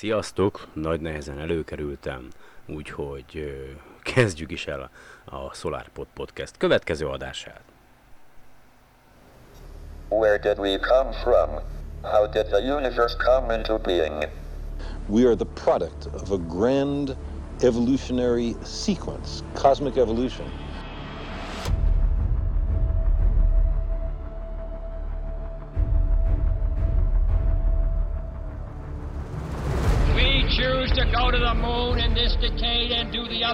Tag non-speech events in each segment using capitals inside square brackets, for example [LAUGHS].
Sziasztok! Nagy nehezen előkerültem, úgyhogy kezdjük is el a SolarPod Podcast következő adását. Where did we come from? How did the universe come into being? We are the product of a grand evolutionary sequence, cosmic evolution.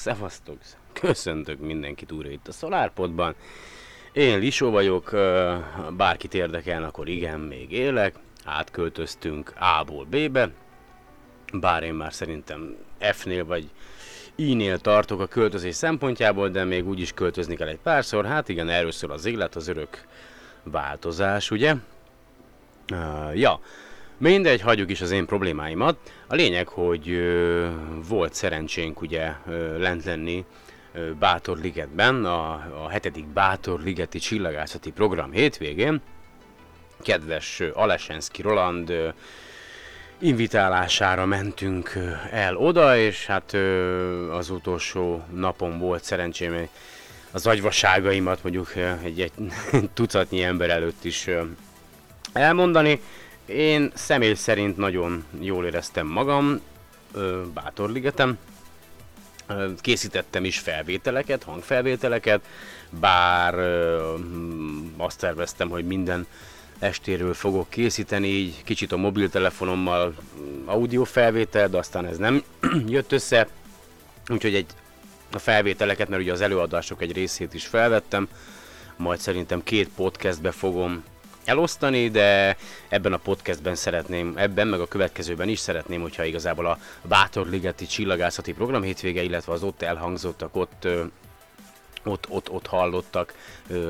Szevasztok! Köszöntök mindenkit újra itt a SolarPodban. Én Lisó vagyok, bárkit érdekel, akkor igen, még élek. Átköltöztünk A-ból B-be, bár én már szerintem F-nél vagy I-nél tartok a költözés szempontjából, de még úgy is költözni kell egy párszor. Hát igen, erről szól az élet, az örök változás, ugye? Uh, ja, mindegy, hagyjuk is az én problémáimat. A lényeg, hogy ö, volt szerencsénk ugye ö, lent lenni ö, Bátorligetben, a, a hetedik Bátorligeti csillagászati program hétvégén. Kedves ö, Alesensky Roland ö, invitálására mentünk el oda, és hát ö, az utolsó napon volt szerencsém ö, az agyvaságaimat mondjuk egy, egy [LAUGHS] tucatnyi ember előtt is elmondani. Én személy szerint nagyon jól éreztem magam Bátorligetem. Készítettem is felvételeket, hangfelvételeket, bár mm, azt terveztem, hogy minden estéről fogok készíteni, így kicsit a mobiltelefonommal mm, audio felvétel, de aztán ez nem [CLEARS THROAT] jött össze. Úgyhogy egy a felvételeket, mert ugye az előadások egy részét is felvettem, majd szerintem két podcastbe fogom elosztani, de ebben a podcastben szeretném, ebben meg a következőben is szeretném, hogyha igazából a Bátorligeti csillagászati program hétvége, illetve az ott elhangzottak, ott, ott, ott, ott hallottak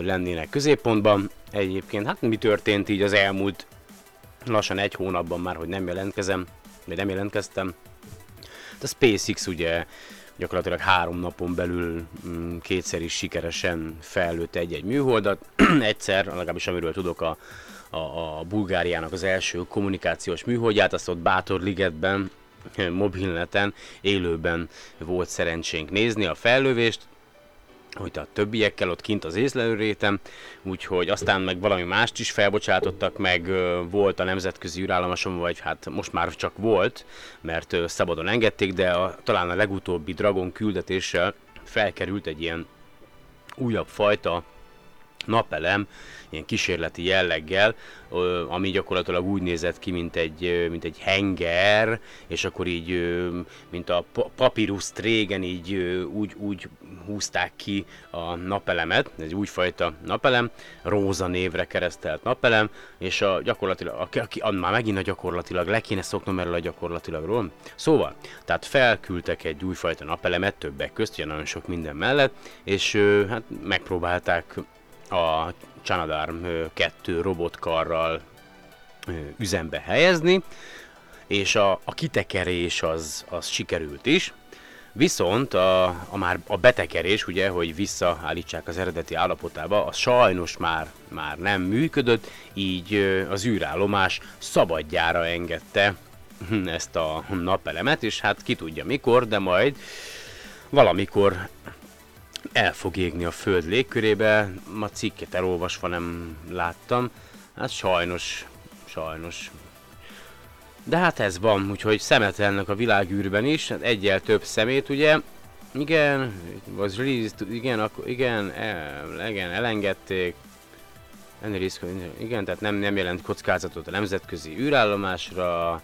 lennének középpontban. Egyébként hát mi történt így az elmúlt lassan egy hónapban már, hogy nem jelentkezem, vagy nem jelentkeztem. Hát A SpaceX ugye gyakorlatilag három napon belül mm, kétszer is sikeresen fellőtt egy-egy műholdat. [CLEARS THROAT] Egyszer, legalábbis amiről tudok, a, a, a Bulgáriának az első kommunikációs műholdját, azt ott Bátorligetben, mobilneten, élőben volt szerencsénk nézni a fellövést, hogy a többiekkel ott kint az észlelőrétem, úgyhogy aztán meg valami mást is felbocsátottak, meg volt a nemzetközi űrállomáson, vagy hát most már csak volt, mert szabadon engedték, de a, talán a legutóbbi Dragon küldetéssel felkerült egy ilyen újabb fajta napelem, ilyen kísérleti jelleggel, ami gyakorlatilag úgy nézett ki, mint egy, mint egy henger, és akkor így, mint a pa- papíruszt régen így úgy, úgy húzták ki a napelemet, ez egy újfajta napelem, Róza névre keresztelt napelem, és a gyakorlatilag, aki, a, már megint a gyakorlatilag, le kéne szoknom erről a gyakorlatilagról. Szóval, tehát felküldtek egy újfajta napelemet többek közt, ugye nagyon sok minden mellett, és hát megpróbálták a Chanadarm 2 robotkarral üzembe helyezni, és a, a kitekerés az, az sikerült is, Viszont a, a már a betekerés, ugye, hogy visszaállítsák az eredeti állapotába, az sajnos már, már nem működött, így az űrállomás szabadjára engedte ezt a napelemet, és hát ki tudja mikor, de majd valamikor el fog égni a föld légkörébe. Ma cikket elolvasva nem láttam. Hát sajnos, sajnos. De hát ez van, úgyhogy szemetelnek a világűrben is, hát egyel több szemét ugye. Igen, was released, igen, akkor, igen, el, igen, elengedték. Ennél igen, tehát nem, nem jelent kockázatot a nemzetközi űrállomásra.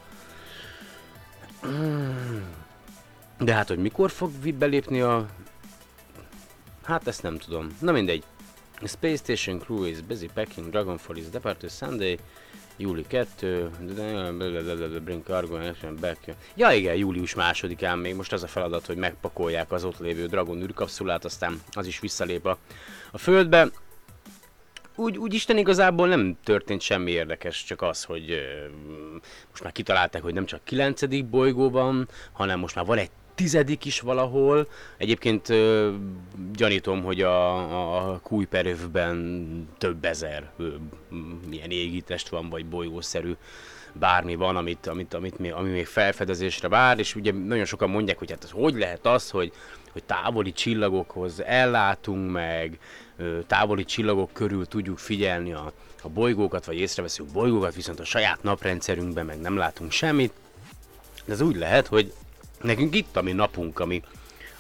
De hát, hogy mikor fog belépni a... Hát ezt nem tudom. Na mindegy. Space Station crew is busy packing Dragonfall is departure Sunday. Júli 2, blablabla, bring cargo action back. Ja igen, július másodikán még most az a feladat, hogy megpakolják az ott lévő Dragon űrkapszulát, aztán az is visszalép a, a földbe. Úgy, úgy Isten igazából nem történt semmi érdekes, csak az, hogy ö, most már kitalálták, hogy nem csak 9. bolygóban, hanem most már van egy tizedik is valahol. Egyébként ö, gyanítom, hogy a, a, Kuiperövben több ezer ö, ilyen égitest van, vagy bolygószerű bármi van, amit, amit, amit még, ami még felfedezésre vár, és ugye nagyon sokan mondják, hogy hát az hogy lehet az, hogy, hogy távoli csillagokhoz ellátunk meg, távoli csillagok körül tudjuk figyelni a, a bolygókat, vagy észreveszünk bolygókat, viszont a saját naprendszerünkben meg nem látunk semmit. De ez úgy lehet, hogy nekünk itt a mi napunk, ami,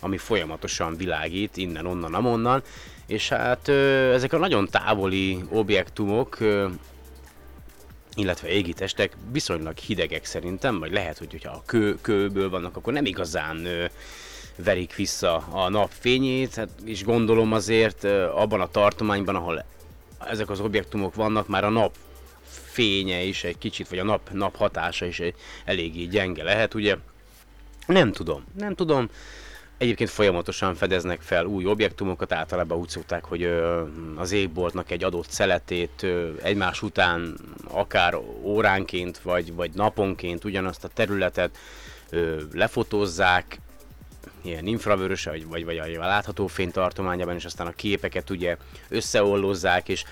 ami folyamatosan világít, innen, onnan, amonnan, és hát ö, ezek a nagyon távoli objektumok, ö, illetve égitestek viszonylag hidegek szerintem, vagy lehet, hogy hogyha a kő, kőből vannak, akkor nem igazán ö, verik vissza a nap fényét, hát, és gondolom azért ö, abban a tartományban, ahol ezek az objektumok vannak, már a nap fénye is egy kicsit, vagy a nap, nap hatása is egy eléggé gyenge lehet, ugye? Nem tudom, nem tudom. Egyébként folyamatosan fedeznek fel új objektumokat, általában úgy szokták, hogy ö, az égboltnak egy adott szeletét ö, egymás után, akár óránként, vagy, vagy naponként ugyanazt a területet ö, lefotózzák, ilyen infravörös, vagy, vagy, vagy a látható fénytartományában, és aztán a képeket ugye összeollozzák, és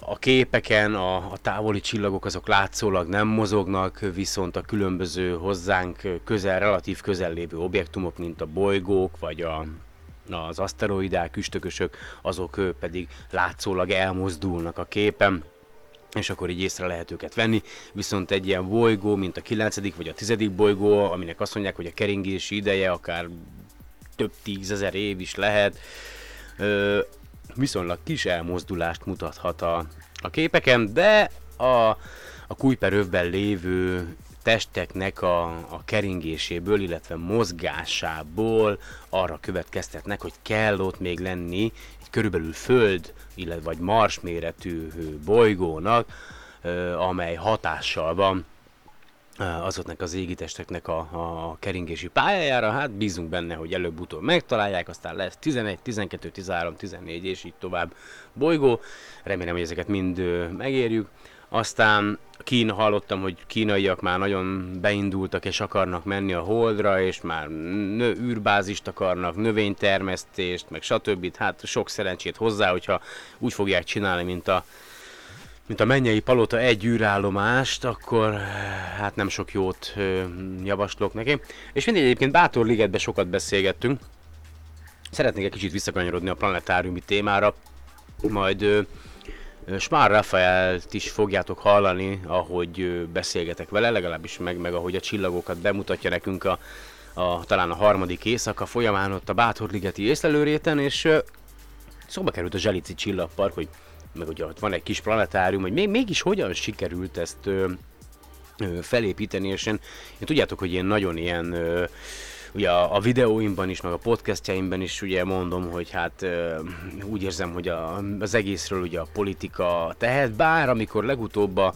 a képeken a, a távoli csillagok azok látszólag nem mozognak, viszont a különböző hozzánk közel, relatív közel lévő objektumok, mint a bolygók, vagy a, az aszteroidák, üstökösök, azok pedig látszólag elmozdulnak a képen és akkor így észre lehet őket venni, viszont egy ilyen bolygó, mint a 9. vagy a 10. bolygó, aminek azt mondják, hogy a keringési ideje akár több tízezer év is lehet, viszonylag kis elmozdulást mutathat a, a képeken, de a, a Kuiperövben lévő testeknek a, a keringéséből, illetve mozgásából arra következtetnek, hogy kell ott még lenni egy körülbelül Föld, illetve vagy Mars méretű bolygónak, amely hatással van azoknak az égitesteknek a, a keringési pályájára, hát bízunk benne, hogy előbb-utóbb megtalálják, aztán lesz 11, 12, 13, 14 és így tovább bolygó. Remélem, hogy ezeket mind megérjük. Aztán Kína, hallottam, hogy kínaiak már nagyon beindultak és akarnak menni a Holdra, és már nő, űrbázist akarnak, növénytermesztést, meg stb. Hát sok szerencsét hozzá, hogyha úgy fogják csinálni, mint a, mint a mennyei palota egy űrállomást, akkor hát nem sok jót ö, javaslok neki. És mindig egyébként Bátor Ligetben sokat beszélgettünk. Szeretnék egy kicsit visszakanyarodni a planetáriumi témára, majd ö, ö, Smár Rafaelt is fogjátok hallani, ahogy beszélgetek vele, legalábbis meg, meg ahogy a csillagokat bemutatja nekünk a, a talán a harmadik éjszaka folyamán ott a Bátorligeti észlelőréten, és szóba került a Zselici csillagpark, hogy meg ugye ott van egy kis planetárium, hogy még, mégis hogyan sikerült ezt ö, ö, felépíteni, és én, én tudjátok, hogy én nagyon ilyen ö, ugye a, a videóimban is, meg a podcastjaimban is ugye mondom, hogy hát úgy érzem, hogy a, az egészről ugye a politika tehet, bár amikor legutóbb a,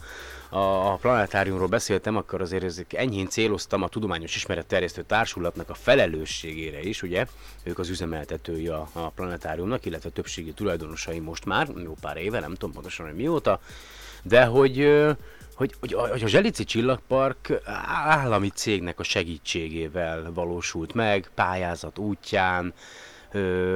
a, a planetáriumról beszéltem, akkor azért ezek enyhén céloztam a Tudományos Ismeretterjesztő Társulatnak a felelősségére is, ugye? Ők az üzemeltetői a, a planetáriumnak, illetve többségi tulajdonosai most már, jó pár éve, nem tudom pontosan, hogy mióta, de hogy, hogy, hogy, a, hogy a Zselici Csillagpark állami cégnek a segítségével valósult meg, pályázat útján,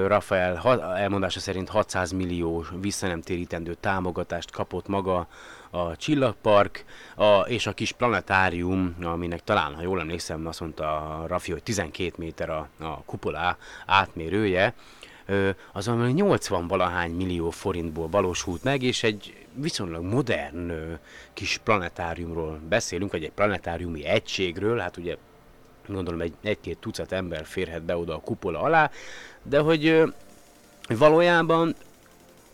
Rafael elmondása szerint 600 millió visszanemtérítendő támogatást kapott maga a Csillagpark, a, és a kis planetárium, aminek talán, ha jól emlékszem, azt mondta Rafi, hogy 12 méter a, a kupola átmérője, ö, az valami 80 valahány millió forintból valósult meg, és egy viszonylag modern kis planetáriumról beszélünk, vagy egy planetáriumi egységről, hát ugye gondolom egy, egy-két tucat ember férhet be oda a kupola alá, de hogy valójában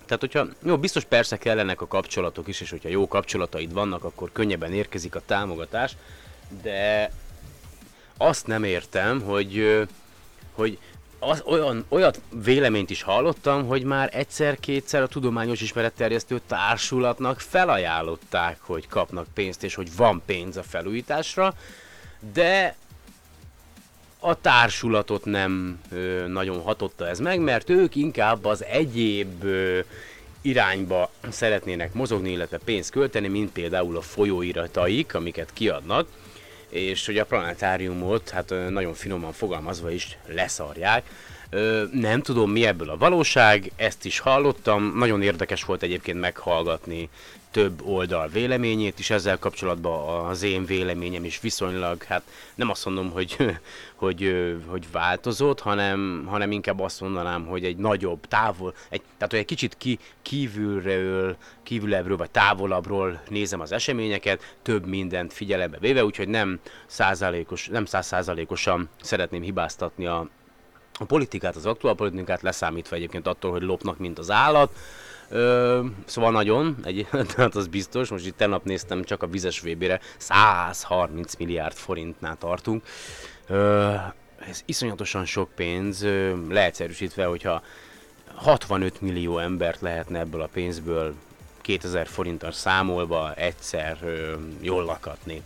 tehát, hogyha, jó, biztos persze kellenek a kapcsolatok is, és hogyha jó kapcsolataid vannak, akkor könnyebben érkezik a támogatás, de azt nem értem, hogy, hogy az, olyan, olyat véleményt is hallottam, hogy már egyszer-kétszer a Tudományos Ismeretterjesztő Társulatnak felajánlották, hogy kapnak pénzt, és hogy van pénz a felújításra, de a társulatot nem ö, nagyon hatotta ez meg, mert ők inkább az egyéb ö, irányba szeretnének mozogni, illetve pénzt költeni, mint például a folyóirataik, amiket kiadnak, és hogy a planetáriumot, hát ö, nagyon finoman fogalmazva is leszarják. Ö, nem tudom mi ebből a valóság, ezt is hallottam, nagyon érdekes volt egyébként meghallgatni több oldal véleményét is. Ezzel kapcsolatban az én véleményem is viszonylag, hát nem azt mondom, hogy, [LAUGHS] hogy, hogy változott, hanem, hanem inkább azt mondanám, hogy egy nagyobb, távol, egy, tehát hogy egy kicsit ki, kívülről, kívülebbről vagy távolabbról nézem az eseményeket, több mindent figyelembe véve, úgyhogy nem százalékos, nem százszázalékosan szeretném hibáztatni a, a politikát, az aktuál politikát, leszámítva egyébként attól, hogy lopnak, mint az állat. Ö, szóval nagyon, egy, [LAUGHS] tehát az biztos, most itt tegnap néztem csak a vizes VB-re, 130 milliárd forintnál tartunk. Ö, ez iszonyatosan sok pénz, ö, leegyszerűsítve, hogyha 65 millió embert lehetne ebből a pénzből 2000 forinttal számolva egyszer ö, jól lakatni.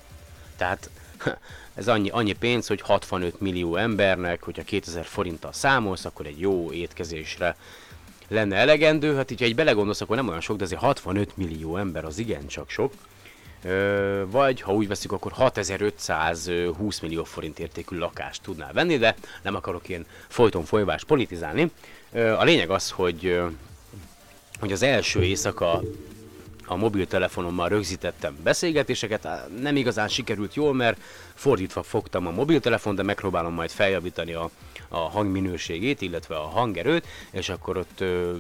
Tehát [LAUGHS] ez annyi, annyi pénz, hogy 65 millió embernek, hogyha 2000 forinttal számolsz, akkor egy jó étkezésre lenne elegendő. Hát így, ha egy belegondolsz, akkor nem olyan sok, de azért 65 millió ember az igencsak sok. Vagy ha úgy veszük, akkor 6520 millió forint értékű lakást tudnál venni, de nem akarok én folyton folyvás politizálni. A lényeg az, hogy, hogy az első éjszaka a mobiltelefonommal rögzítettem beszélgetéseket, nem igazán sikerült jól, mert fordítva fogtam a mobiltelefon, de megpróbálom majd feljavítani a, a hangminőségét, illetve a hangerőt, és akkor ott ö,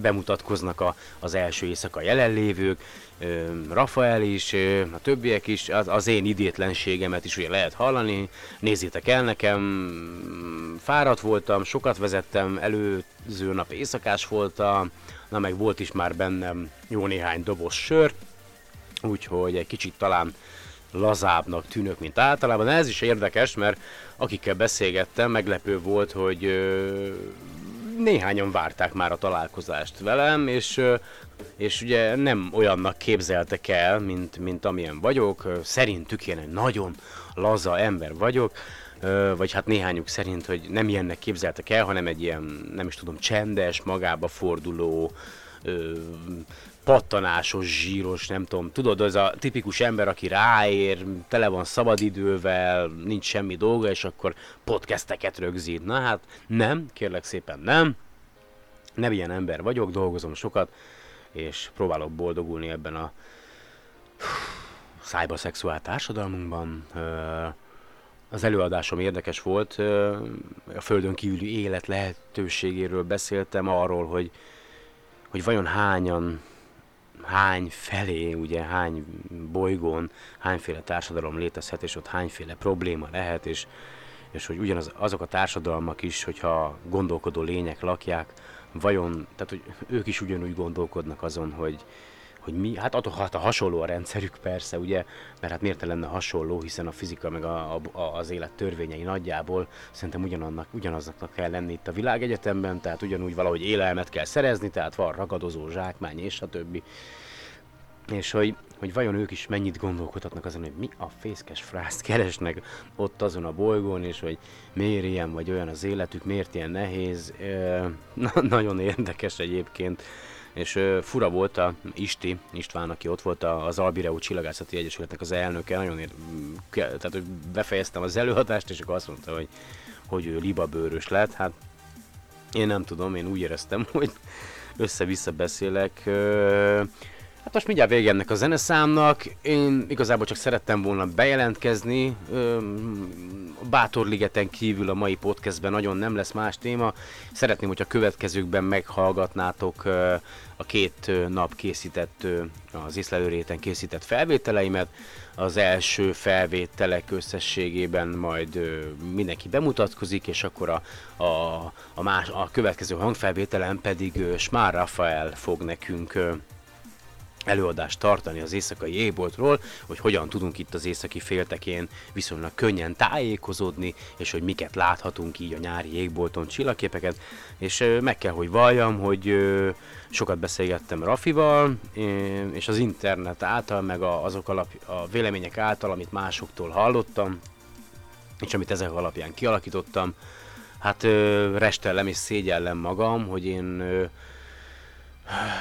bemutatkoznak a, az első éjszaka jelenlévők, ö, Rafael is, ö, a többiek is, az, az én idétlenségemet is ugye lehet hallani, nézzétek el nekem, fáradt voltam, sokat vezettem, előző nap éjszakás voltam, na meg volt is már bennem jó néhány doboz sör, úgyhogy egy kicsit talán lazábbnak tűnök, mint általában. Ez is érdekes, mert akikkel beszélgettem, meglepő volt, hogy ö, néhányan várták már a találkozást velem, és, és ugye nem olyannak képzeltek el, mint, mint amilyen vagyok. Szerintük én egy nagyon laza ember vagyok, vagy hát néhányuk szerint, hogy nem ilyennek képzeltek el, hanem egy ilyen, nem is tudom, csendes, magába forduló, pattanásos, zsíros, nem tudom, tudod, az a tipikus ember, aki ráér, tele van szabadidővel, nincs semmi dolga, és akkor podcasteket rögzít. Na hát nem, kérlek szépen nem. Nem ilyen ember vagyok, dolgozom sokat, és próbálok boldogulni ebben a szájbaszexuál társadalmunkban. Ö, az előadásom érdekes volt, a földön kívüli élet lehetőségéről beszéltem, arról, hogy, hogy vajon hányan, hány felé, ugye hány bolygón, hányféle társadalom létezhet, és ott hányféle probléma lehet, és, és hogy ugyanaz azok a társadalmak is, hogyha gondolkodó lények lakják, vajon, tehát hogy ők is ugyanúgy gondolkodnak azon, hogy, hogy mi, hát attól, hát a hasonló a rendszerük persze, ugye, mert hát miért ne lenne hasonló, hiszen a fizika meg a, a, az élet törvényei nagyjából szerintem ugyanannak, ugyanaznak kell lenni itt a világegyetemben, tehát ugyanúgy valahogy élelmet kell szerezni, tehát van ragadozó zsákmány és a többi. És hogy, hogy vajon ők is mennyit gondolkodhatnak azon, hogy mi a fészkes frászt keresnek ott azon a bolygón, és hogy miért ilyen vagy olyan az életük, miért ilyen nehéz. Ö, na, nagyon érdekes egyébként. És fura volt a Isti, István, aki ott volt az Albireó Csillagászati Egyesületnek az elnöke, nagyon ér, tehát hogy befejeztem az előadást, és akkor azt mondta, hogy, hogy ő libabőrös lett. Hát én nem tudom, én úgy éreztem, [LAUGHS] hogy össze-vissza beszélek. Hát most mindjárt vége ennek a zeneszámnak. Én igazából csak szerettem volna bejelentkezni. Bátorligeten kívül a mai podcastben nagyon nem lesz más téma. Szeretném, hogy a következőkben meghallgatnátok a két nap készített, az észlelőréten készített felvételeimet. Az első felvételek összességében majd mindenki bemutatkozik, és akkor a, a, a, más, a következő hangfelvételen pedig Smár Rafael fog nekünk előadást tartani az éjszakai égboltról, hogy hogyan tudunk itt az északi féltekén viszonylag könnyen tájékozódni, és hogy miket láthatunk így a nyári égbolton csillagképeket, és meg kell, hogy valljam, hogy sokat beszélgettem Rafival, és az internet által, meg azok alap, a vélemények által, amit másoktól hallottam, és amit ezek alapján kialakítottam, hát restellem és szégyellem magam, hogy én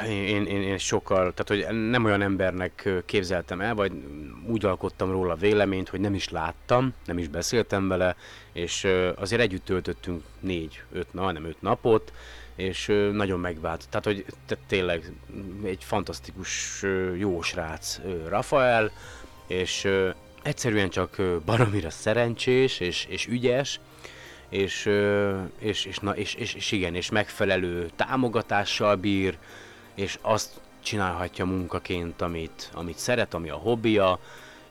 én, én, én sokkal, tehát hogy nem olyan embernek képzeltem el, vagy úgy alkottam róla véleményt, hogy nem is láttam, nem is beszéltem vele, és azért együtt töltöttünk négy, öt, na, nem öt napot, és nagyon megvált. Tehát, hogy te, tényleg egy fantasztikus, jó srác Rafael, és egyszerűen csak baromira szerencsés és, és ügyes, és, és, és, na, és, és, és igen, és megfelelő támogatással bír, és azt csinálhatja munkaként, amit, amit szeret, ami a hobbija,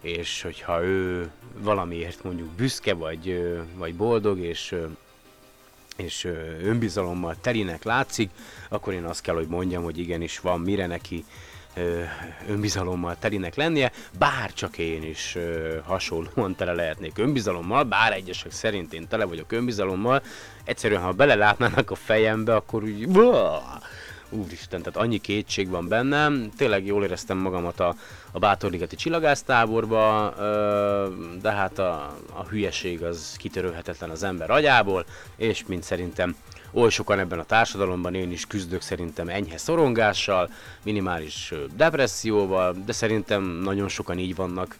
és hogyha ő valamiért mondjuk büszke, vagy, vagy boldog, és, és önbizalommal telinek látszik, akkor én azt kell, hogy mondjam, hogy igenis van mire neki önbizalommal telinek lennie, bár csak én is ö, hasonlóan tele lehetnék önbizalommal, bár egyesek szerint én tele vagyok önbizalommal, egyszerűen ha belelátnának a fejembe, akkor úgy úristen, tehát annyi kétség van bennem, tényleg jól éreztem magamat a, a Bátorligeti csillagásztáborba, ö, de hát a, a hülyeség az kitörölhetetlen az ember agyából, és mint szerintem oly sokan ebben a társadalomban, én is küzdök szerintem enyhe szorongással, minimális depresszióval, de szerintem nagyon sokan így vannak.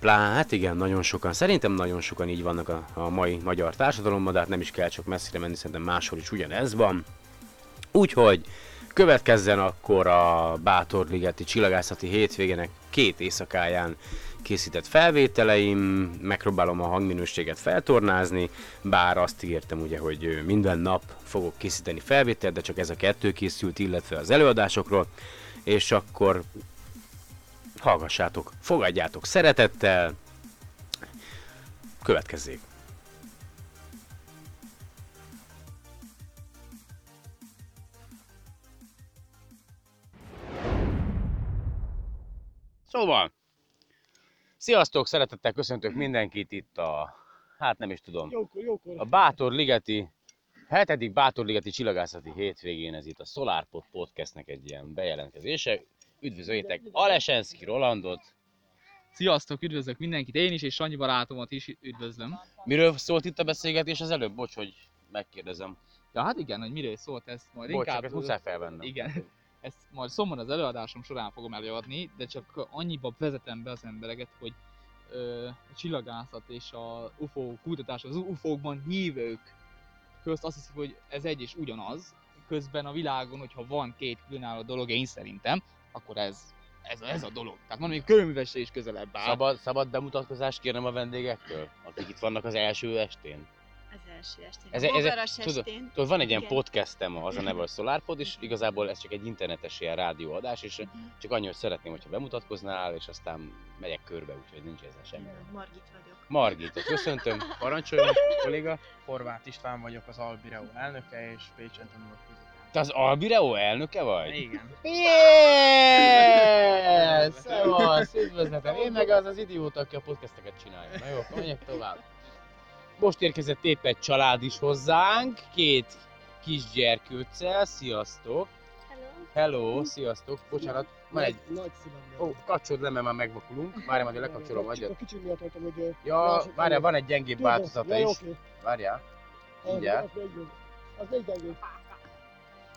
Plá, hát igen, nagyon sokan. Szerintem nagyon sokan így vannak a, a mai magyar társadalomban, de hát nem is kell csak messzire menni, szerintem máshol is ugyanez van. Úgyhogy következzen akkor a Bátorligeti csillagászati hétvégének két éjszakáján készített felvételeim, megpróbálom a hangminőséget feltornázni, bár azt ígértem ugye, hogy minden nap fogok készíteni felvételt, de csak ez a kettő készült, illetve az előadásokról, és akkor hallgassátok, fogadjátok szeretettel, következzék. Szóval, sziasztok, szeretettel köszöntök mindenkit itt a, hát nem is tudom, Jókor, jókor. a Bátor Ligeti, hetedik Bátor Ligeti csillagászati hétvégén ez itt a SolarPod Podcastnek egy ilyen bejelentkezése. Üdvözöljétek Alesenszki Rolandot. Sziasztok, üdvözlök mindenkit, én is, és Sanyi barátomat is üdvözlöm. Miről szólt itt a beszélgetés az előbb? Bocs, hogy megkérdezem. Ja, hát igen, hogy miről szólt ez majd Bocs, inkább... csak ezt muszáj felvennem. Igen, [LAUGHS] ezt majd szomban az előadásom során fogom előadni, de csak annyiba vezetem be az embereket, hogy ö, a csillagászat és a UFO kutatás, az UFO-kban hívők közt azt hiszik, hogy ez egy és ugyanaz. Közben a világon, hogyha van két különálló dolog, én szerintem, akkor ez, ez, a, ez a dolog. Tehát van, hogy körülművesre is közelebb áll. Szabad, szabad bemutatkozást kérnem a vendégektől, akik itt vannak az első estén. Az első estén. Ez- Ez, ez- tudod- estén. Tudod, van egy ilyen Igen. podcastem, az a neve a SolarPod, és igazából ez csak egy internetes ilyen rádióadás, és Mhm. csak annyi, hogy szeretném, hogyha bemutatkoznál, és aztán megyek körbe, úgyhogy nincs ezzel semmi. Margit vagyok. Margitot köszöntöm, [LAUGHS] parancsoljon, kolléga. Horváth István vagyok, az Albireó elnöke, és Pécsen tanulok. Te az Albireo elnöke vagy? Igen. Yeah! Szevasz, üdvözletem. Én meg az az idióta, aki a podcasteket csinálja. Na jó, akkor menjek tovább. Most érkezett épp egy család is hozzánk, két kisgyerkőccel, sziasztok! Hello. Hello, sziasztok! Bocsánat, van egy... Nagy szívem. Ó, kapcsolod le, mert már megvakulunk. Várjál, majd lekapcsolom Csak agyat. A kicsit miatt voltam, hogy... Ja, várjál, van egy gyengébb Tudom, változata ja, is. oké. Várjál. Az- Mindjárt. Az. Az még gyengébb.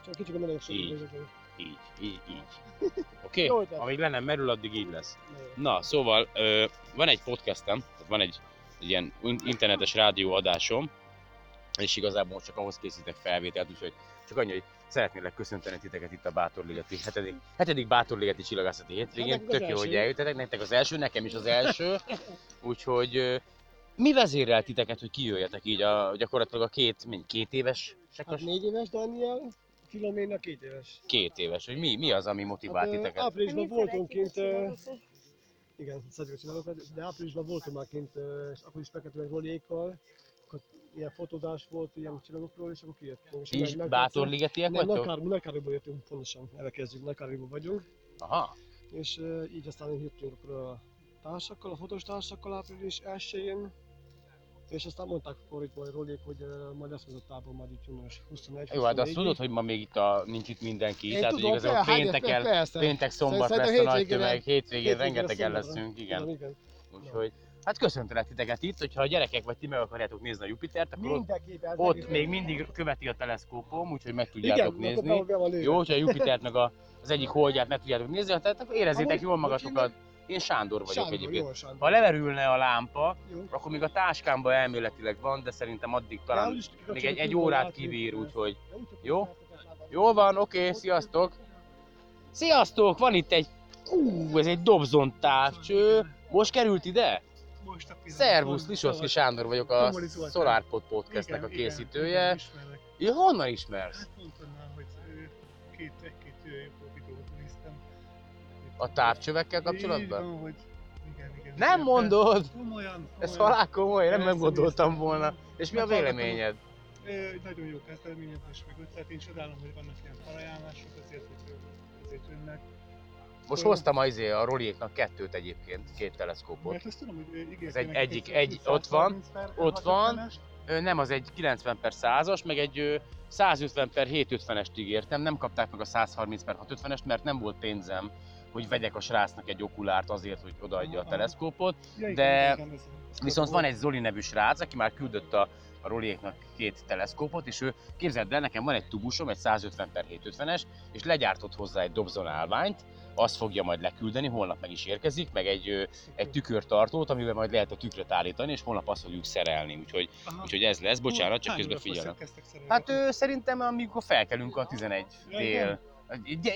Csak kicsit nem elég sok. Így. Így, így, így. [LAUGHS] Oké? Okay? Amíg le nem merül, addig így lesz. Na, szóval ö, van egy podcastem, van egy, egy ilyen in- internetes rádióadásom, és igazából most csak ahhoz készítek felvételt, úgyhogy csak annyi, hogy szeretnélek köszönteni titeket itt a Bátorligeti, hetedik, hetedik Bátorligeti csillagászati hétvégén. Tök jó, hogy első. eljöttetek, nektek az első, nekem is az első. Úgyhogy mi vezérel titeket, hogy kijöjjetek így a, gyakorlatilag a két, mind, két éves Hát négy éves Daniel, Filoména két éves. Két éves, hogy mi, mi az, ami motivál Hát, titeket? áprilisban voltunk kint, igen, szeretjük a csillagokat, de áprilisban voltunk már kint, és akkor is feketően Rolékkal, akkor ilyen fotózás volt ilyen csillagokról, és akkor kijöttünk. És Ti is bátorligetiek Nem, vagytok? Nagykár- Nagykárolyból jöttünk, pontosan, elkezdjük, Nagykárolyból vagyunk, Aha, és így aztán jöttünk akkor a társakkal, a fotós társakkal április 1 és aztán mondták itt majd Rolék, hogy ö, majd lesz az a tábor majd itt június 21 jó, hát azt 24-ig. tudod, hogy ma még itt a, nincs itt mindenki, Én tehát tudom, hogy igazából hát, pénteken, persze. péntek, szombat Szerintem lesz a nagy tömeg, hétvégén rengetegen leszünk, igen. Úgyhogy, hát köszöntelek titeket itt, hogyha a gyerekek vagy ti meg akarjátok nézni a Jupitert, akkor ott, ott még mindig követi a teleszkópom, úgyhogy meg tudjátok Igen, nézni. Jó, hogyha a Jupitert meg a, az egyik holdját meg tudjátok nézni, tehát akkor érezzétek jól magatokat. Én Sándor vagyok Sándor, egyébként. jó, Sándor. Ha leverülne a lámpa, Jó. akkor még a táskámban elméletileg van, de szerintem addig talán úgyis még egy, egy órát kibír, úgyhogy Ja, Jó? Jól van, oké, sziasztok! Sziasztok! Van itt egy... Ú, ez egy Dobson távcső. Most került ide? Most a Szervusz, Lisovszki Sándor vagyok, a. SolarPod podcastnek a készítője. Ja, honnan ismersz? Hát A távcsövekkel Így kapcsolatban? van, hogy igen, igen. Nem igen, mondod! persze. Komolyan, Ez komolyan. halál komoly, nem, nem Persze, gondoltam néztem. volna. És mi a Hát véleményed? Nagyon jó kezdeményezés, meg ötlet. Én csodálom, hogy vannak ilyen felajánlások, azért, hogy azért jönnek. Most hoztam az a Roléknak kettőt egyébként, két teleszkópot. Mert azt tudom, hogy ígérte Ez egy- egyik- egy ott van, 130 per ott van. 650-est. Ö, Nem, az egy 90 per 100-as, meg egy ö, 150 per 750-est ígértem, nem kapták meg a 130 per 650-est, mert nem volt pénzem, hogy vegyek a srácnak egy okulárt azért, hogy odaadja a teleszkópot. De Viszont van egy Zoli nevű srác, aki már küldött a, a Roléknak két teleszkópot, és ő, képzeld el, nekem van egy tubusom, egy 150 per 750-es, és legyártott hozzá egy Dobson állványt, azt fogja majd leküldeni, holnap meg is érkezik, meg egy, egy tükörtartót, amivel majd lehet a tükröt állítani, és holnap azt fogjuk szerelni, úgyhogy, Aha. úgyhogy ez lesz, bocsánat, csak Hány közben szerelni? Hát ő, szerintem amikor felkelünk a 11 Ja, dél,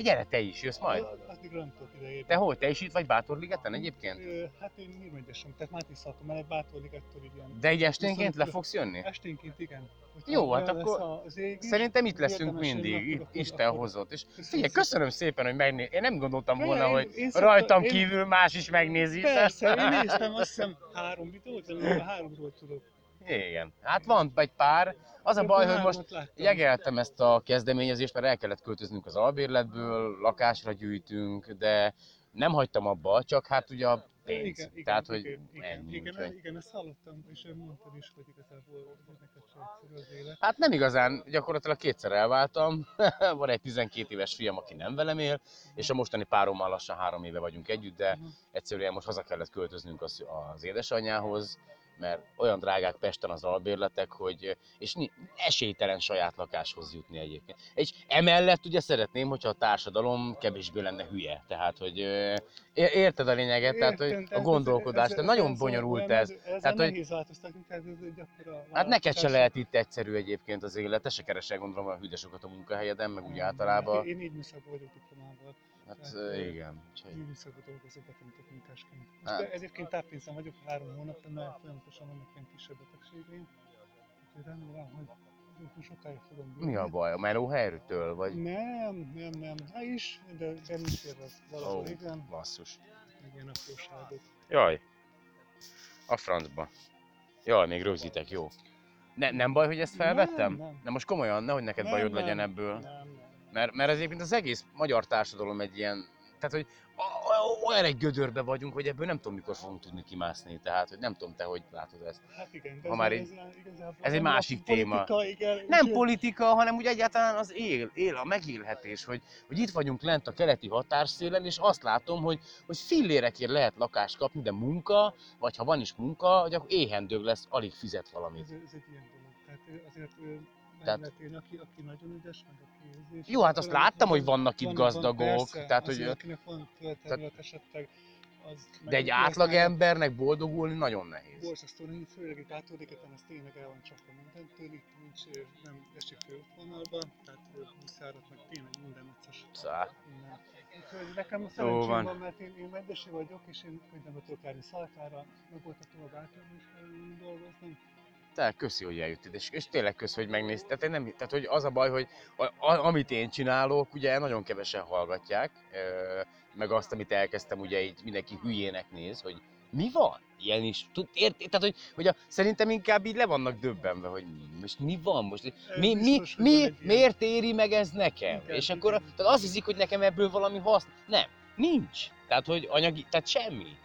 gyere te is, jössz majd? Addig nem tudok idejében. Te hogy, te is itt vagy Bátorligeten egyébként? Hát én Nyírmegyesem, tehát Máté Szalka mellett Bátorligettől ilyen. De egy esténként le fogsz jönni? Esténként igen. Hogyha Jó, hát akkor ég Szerintem itt leszünk mindig, itt Isten akkor- hozott. És figyelj, köszönöm szépen, hogy megné... Én nem gondoltam volna, én- hogy én rajtam én- kívül más is megnézi. Persze, én [LAUGHS] néztem azt hiszem három videót, a háromról tudok. Igen, hát van egy pár. Az a baj, hogy most jegeltem ezt a kezdeményezést, mert el kellett költöznünk az albérletből, lakásra gyűjtünk, de nem hagytam abba, csak hát ugye a pénz. Igen, igen, Tehát, hogy igen, igen, ennyi. igen, úgyhogy- igen, ezt hallottam, és mondtad is, hogy igazából neked se egyszerű az élet. Hát nem igazán, gyakorlatilag kétszer elváltam. [LAUGHS] Van egy 12 éves fiam, aki nem velem él, és a mostani párommal lassan három éve vagyunk együtt, de Mhm. egyszerűen most haza kellett költöznünk az, az édesanyjához, mert olyan drágák Pesten az albérletek, hogy, és esélytelen saját lakáshoz jutni egyébként. És emellett ugye szeretném, hogyha a társadalom kevésbé lenne hülye, tehát hogy érted a lényeget, tehát hogy Értem, a tehát gondolkodás, ez- ez- nagyon ez- bonyolult ez. Tehát, hogy- tehát egy Hát neked se lehet itt egyszerű egyébként az élet, te se keresel gondolom olyan hűdesokat a munkahelyeden, meg úgy általában. Én, én így vagyok diplomával. Hát ö, igen. úgyhogy- Így műszakban dolgozok betonitechnikásként. Hát. Hát. Ezért táppénzem vagyok három hónapra, mert folyamatosan vannak ilyen kisebb betegségeim. Úgyhogy remélem, hogy sokáig fogom Mi a baj? A melóhelytől vagy? Nem, nem, nem. Hát is, de, de nincs érve valahol, Ó, igen. basszus. Ilyen apróságok. Jaj. A francba. Jaj, még rögzítek, jó. Ne, nem baj, hogy ezt felvettem? Nem, nem. De most komolyan, nehogy neked Nem, bajod nem, legyen ebből. Nem, nem. Mert, mert ez egyébként az egész magyar társadalom egy ilyen, tehát hogy olyan egy gödörbe vagyunk, hogy ebből nem tudom mikor fogunk tudni kimászni, tehát hogy nem tudom te, hogy látod ezt. Hát igen, de Ha ez, már ez, így- ez, egy másik téma. politika, Igen, Nem úgyhogy- politika, hanem úgy egyáltalán az él, él a megélhetés, hogy, hogy itt vagyunk lent a keleti határszélen, és azt látom, hogy, hogy fillérekért lehet lakást kapni, de munka, vagy ha van is munka, hogy akkor éhendőg lesz, alig fizet valamit. Ez, ez egy ilyen dolog. Tehát azért Tehát- aki, aki nagyon ügyes, meg aki érzés. Jó, hát azt láttam, hogy vannak itt van- gazdagok, persze, tehát, hogy- azért, akinek van földterület esetleg, az... De egy átlag embernek boldogulni nagyon nehéz. Borzasztó, hogy főleg egy átordéketen ez tényleg el van csapva mindentől, itt nincs, nem esik főútvonalba, tehát buszárat, meg tényleg minden utcas. Nekem Jó szerencsém van. van, mert én, én mendesi vagyok, és én könnyebben tudok járni Szalkára, meg volt a tovább kell dolgozni. Te, köszi, hogy eljöttél, és, és tényleg köszi, hogy megnézted. Tehát, nem, tehát, hogy az a baj, hogy a, a, amit én csinálok, ugye nagyon kevesen hallgatják, ö, meg azt, amit elkezdtem, ugye így mindenki hülyének néz, hogy mi van? Ilyen is. Tud, ért, tehát, hogy, hogy a, szerintem inkább így le vannak döbbenve, hogy most mi van most? Mi, mi, mi, ilyen- miért éri meg ez nekem? Igen, és akkor tehát azt hiszik, hogy nekem ebből valami haszn. Nem, nincs. Tehát, hogy anyagi, tehát semmi.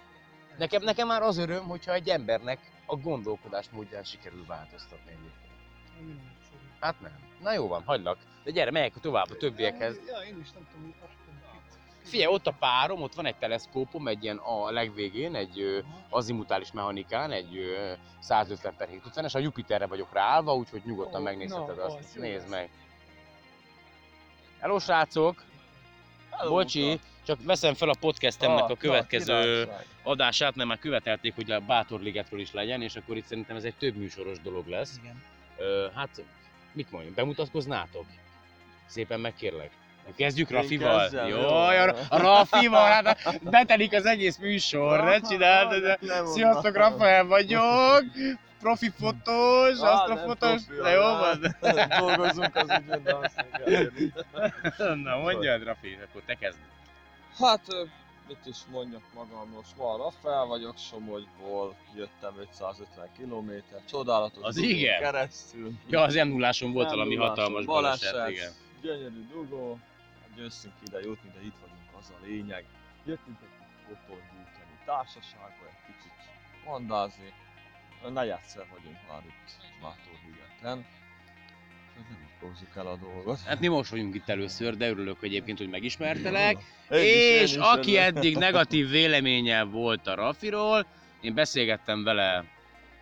Nekem, nekem már az öröm, hogyha egy embernek a gondolkodás módján sikerül változtatni egyébként. Egyszerű. Hát nem. Na jó van, hagylak. De gyere, megyek tovább a többiekhez. Ja, én is nem tudom, hogy. Figyelj, ott a párom, ott van egy teleszkópom, egy ilyen a legvégén, egy azimutális mechanikán, egy ö, 150 per 750-es, a Jupiterre vagyok ráállva, úgyhogy nyugodtan Ó, megnézheted na, azt. az Nézd meg. Hello srácok! Bocsi, csak veszem fel a podcastemnek Ah, a következő adását, mert már követelték, hogy a Bátorligetről is legyen, és akkor itt szerintem ez egy több műsoros dolog lesz. Igen. Ö, hát, mit mondjam, bemutatkoznátok? Szépen megkérlek. Kezdjük Rafival. kezdjem, Jó, jó. a, a Rafival, hát betelik az egész műsor, ne csináld. de- nem Sziasztok. Rafael vagyok, profi fotós, Á, asztrofotós, de jó van. Dolgozunk az ügyben, de azt. Na mondjad, Rafi, akkor te kezd. Hát, mit is mondjak magamról, Smal Rafael vagyok, Somogyból jöttem 550 km, csodálatos Az igen? keresztül. Ja, az m 0 volt valami hatalmas baleset, igen. Gyönyörű dugó, hát győztünk ide jutni, de itt vagyunk, az a lényeg. Jöttünk egy fotót gyűjteni társaságba, egy kicsit mandázni. Negyedszer vagyunk már itt nem így hozzuk el a dolgot. Hát mi most vagyunk itt először, de örülök egyébként, hogy megismertelek. Én is, én és is aki örülök. eddig negatív véleménye volt a Rafiról, én beszélgettem vele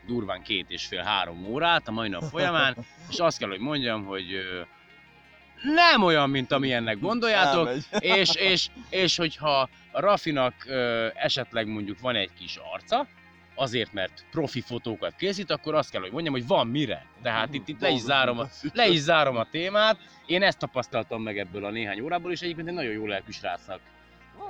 durván két és fél, három órát a mai nap folyamán, [LAUGHS] és azt kell, hogy mondjam, hogy nem olyan, mint amilyennek gondoljátok, [LAUGHS] és, és, és hogyha a Rafinak esetleg mondjuk van egy kis arca, azért, mert profi fotókat készít, akkor azt kell, hogy mondjam, hogy van mire. Tehát itt, itt le, is zárom a, le is zárom a témát. Én ezt tapasztaltam meg ebből a néhány órából, és egyébként egy nagyon jó lelkű srácnak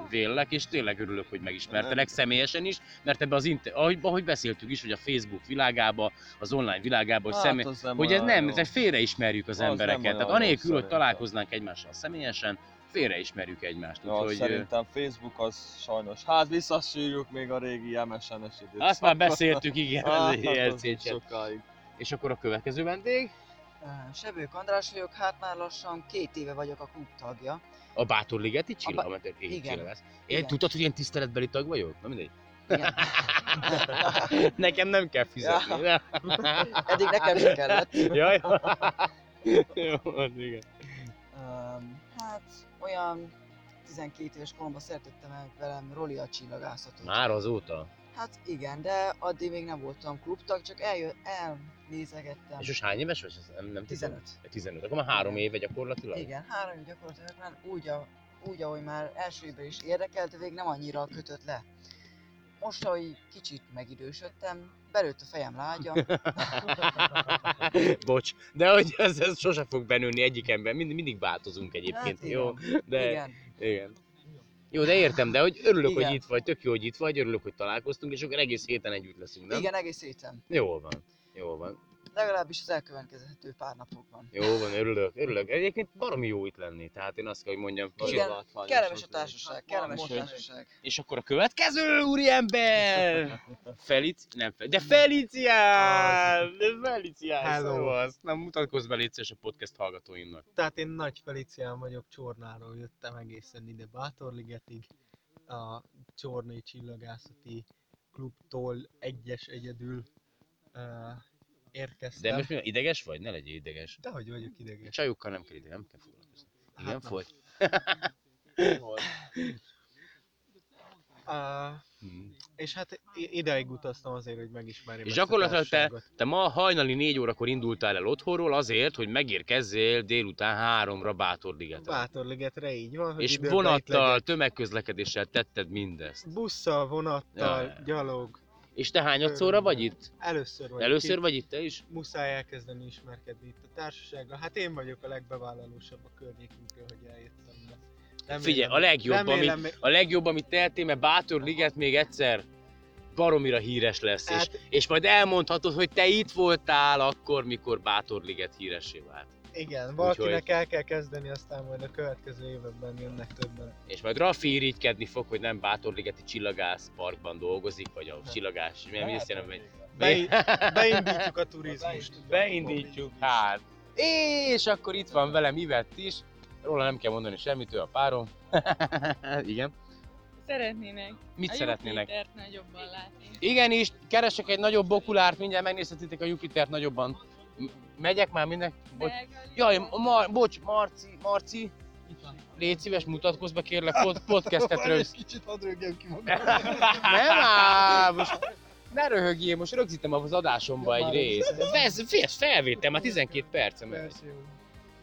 vélek, és tényleg örülök, hogy megismertelek személyesen is, mert ebbe az inter... ahogy, ahogy beszéltük is, hogy a Facebook világába, az online világába, hogy, Hát, személy... hogy ez nem, jó. félreismerjük az, Az embereket. Tehát anélkül, hogy találkoznánk egymással személyesen, félreismerjük egymást. Ja, Úgyhogy, szerintem Facebook az sajnos. Hát visszasírjuk még a régi MSN-es időt. azt már beszéltük, igen, [LAUGHS] az Hát, az ELC chat. sokáig. És akkor a következő vendég? Sebők András vagyok, hát már lassan két éve vagyok a klub tagja. A Bátorligeti A csillag, Bá- mert én igen. lesz. Én Igen. tudtad, hogy én tiszteletbeli tag vagyok? Na mindegy. Igen. [LAUGHS] Nekem nem kell fizetni. Ja. Eddig nekem sem kellett. Jaj. [LAUGHS] Jó, az igen. Um, hát olyan 12 éves koromban szeretettem meg velem Roli a csillagászatot. Már azóta? Hát igen, de addig még nem voltam klubtag, csak eljö, elnézegettem. És most hány éves vagy? Nem, nem 15. 15. Akkor már három éve gyakorlatilag? Igen, három év gyakorlatilag már úgy, a, úgy, ahogy már első évben is érdekelt, de még nem annyira kötött le. Most, ahogy kicsit megidősödtem, belőtt a fejem lágya. [LAUGHS] Bocs, de hogy ez, ez sose fog benőni egyik ember, mindig, mindig változunk egyébként, Hát jó? igen, De, igen. igen. Jó, de értem, de hogy örülök, Igen. hogy itt vagy, tök jó, hogy itt vagy, örülök, hogy találkoztunk, és akkor egész héten együtt leszünk, nem? Igen, egész héten. Jól van, jól van. Legalábbis az elkövetkezhető pár napokban. Jó van, örülök, örülök. Egyébként baromi jó itt lenni, tehát én azt kell, hogy mondjam. Igen, látványos kellemes a társaság, kellemes a társaság. És akkor a következő úriember! Felic, nem Fel, de Felicián! De Felicián, Hello. szóval Na mutatkozz be légy a podcast hallgatóimnak. Tehát én Nagy Felicián vagyok, Csornáról jöttem egészen ide Bátorligetig. A Csornai Csillagászati Klubtól egyes egyedül uh, érkeztem. De most mi, ideges vagy? Ne legyél ideges. Dehogy vagyok ideges. Csajukkal nem kell ide, nem kell foglalkozni. Igen, Hát folyt. Uh, Hmm. És hát ideig utaztam azért, hogy megismerjem És a gyakorlatilag te, te ma hajnali négy órakor indultál el otthonról azért, hogy megérkezzél délután háromra Bátorligetre. Bátorligetre így van, hogy És vonattal, tömegközlekedéssel tetted mindezt. Busszal, vonattal, Ja. gyalog. És te hányadszorra vagy itt? Először vagy Először itt. vagy itt te is? Muszáj elkezdeni ismerkedni itt a társasággal. Hát én vagyok a legbevállalósabb a környékünkről, hogy eljöttem. De remélem- Figyelj, a legjobb, remélem, amit, a legjobb, amit tehetél, mert Bátor Liget még egyszer baromira híres lesz, és, Hát- és majd elmondhatod, hogy te itt voltál akkor, mikor Bátor Liget híressé vált. Igen, valakinek Úgyhogy- el kell kezdeni, aztán majd a következő években jönnek többen. És majd Rafi irigykedni fog, hogy nem Bátorligeti Csillagász Parkban dolgozik, vagy a csillagás, mi mi azt jelenti, hogy... Be- beindítjuk a turizmust. [LAUGHS] Beindítjuk, hát. És akkor itt van velem Ivett is, róla nem kell mondani semmit, ő a párom. [LAUGHS] Igen. Szeretnének. Mit a szeretnének? Jupitert nagyobban látni. Igenis, keresek egy nagyobb okulárt, mindjárt megnézhetitek a Jupitert nagyobban. Megyek már minden... Bocs. Jaj, Mar- bocs, Marci, Marci, légy szíves, mutatkozz be kérlek, pod- podcastet rögz. egy kicsit hadd rögjem ki magam. [LAUGHS] Nem áll, most ne röhögjél, most rögzítem az adásomba Ja, egy részt. ez- Ez, felvétel, már 12 percem.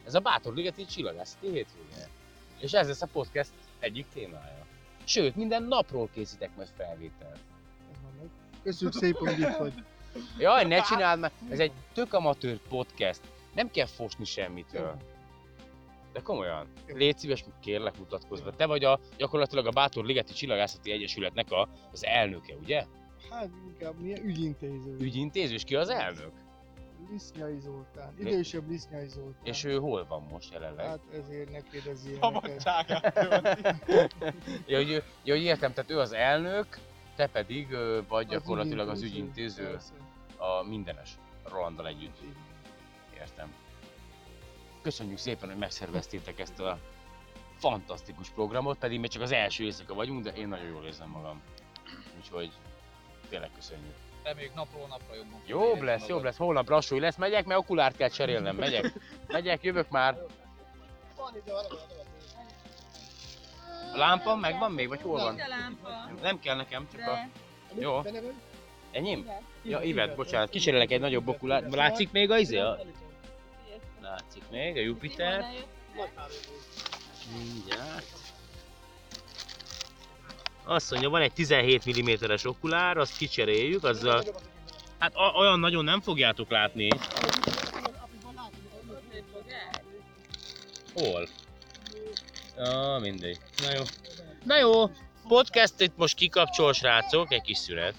Ez a Bátor Ligeti csillagászati hétvége. És ez lesz a podcast egyik témája. Sőt, minden napról készítek majd felvételt. Köszönjük szépen, hogy itt vagy. Jaj, ne csináld már! Ez egy tök amatőr podcast. Nem kell fosni semmitől. De komolyan, légy szíves, kérlek mutatkozz be. Te vagy a, gyakorlatilag a Bátor Ligeti Csillagászati Egyesületnek a, az elnöke, ugye? Hát inkább milyen ügyintéző. Ügyintéző, és ki az elnök? Lisznyai Zoltán. Idősebb Lisznyai Zoltán. És ő hol van most jelenleg? Hát ezért ne kérdezz ilyeneket. [LAUGHS] ja, hogy, ja, hogy értem, tehát ő az elnök, te pedig vagy Az gyakorlatilag az ügyintéző, ügyintéző persze. A mindenes Rolandal együtt. Értem. Köszönjük szépen, hogy megszerveztétek ezt a fantasztikus programot, pedig még csak az első éjszaka vagyunk, de én nagyon jól érzem magam. Úgyhogy tényleg köszönjük. Reméljük napról napra jobban. Jobb lesz, jobb lesz, holnap lassú lesz, megyek, mert okulárt kell cserélnem, megyek. Megyek, jövök már. A lámpa megvan még, vagy hol van? Itt a lámpa. Nem kell nekem, csak a... Jó. Enyém? Ja, Ivet, bocsánat, kísérlek egy nagyobb okulár. Látszik még a izé? Látszik még, a Jupiter. Mindjárt. Azt mondja, van egy 17 mm-es okulár, azt kicseréljük, azzal... Hát olyan nagyon nem fogjátok látni. Hol? Ja, mindegy. Na jó. Na jó, podcastet most kikapcsol, srácok, egy kis szünet.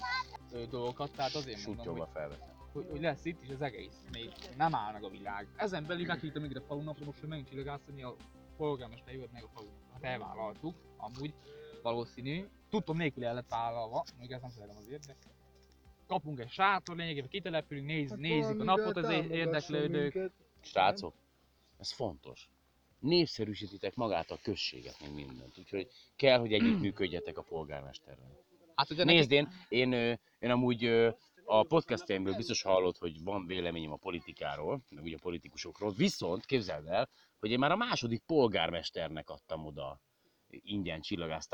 Ö, dolgokat, tehát azért mondom, Sutyogva hogy, hogy, hogy, lesz itt is az egész. Még nem áll meg a világ. Ezen belül meghívtam még a falunapra, most hogy megint csillagászani a polgármester jött meg a falun. Hát elvállaltuk, amúgy valószínű. Tudtam nélkül el lett vállalva, még ezt nem szeretem azért, de kapunk egy sátor, lényegében kitelepülünk, néz, Hát nézzük a napot az érdeklődők. Srácok, ez fontos. Népszerűsítitek magát a községet, meg mindent. Úgyhogy kell, hogy együttműködjetek a polgármesterrel. Hát ugye Nézd, én, én, én amúgy a podcastjaimből biztos hallott, hogy van véleményem a politikáról, meg ugye a politikusokról, viszont képzeld el, hogy én már a második polgármesternek adtam oda ingyen csillagász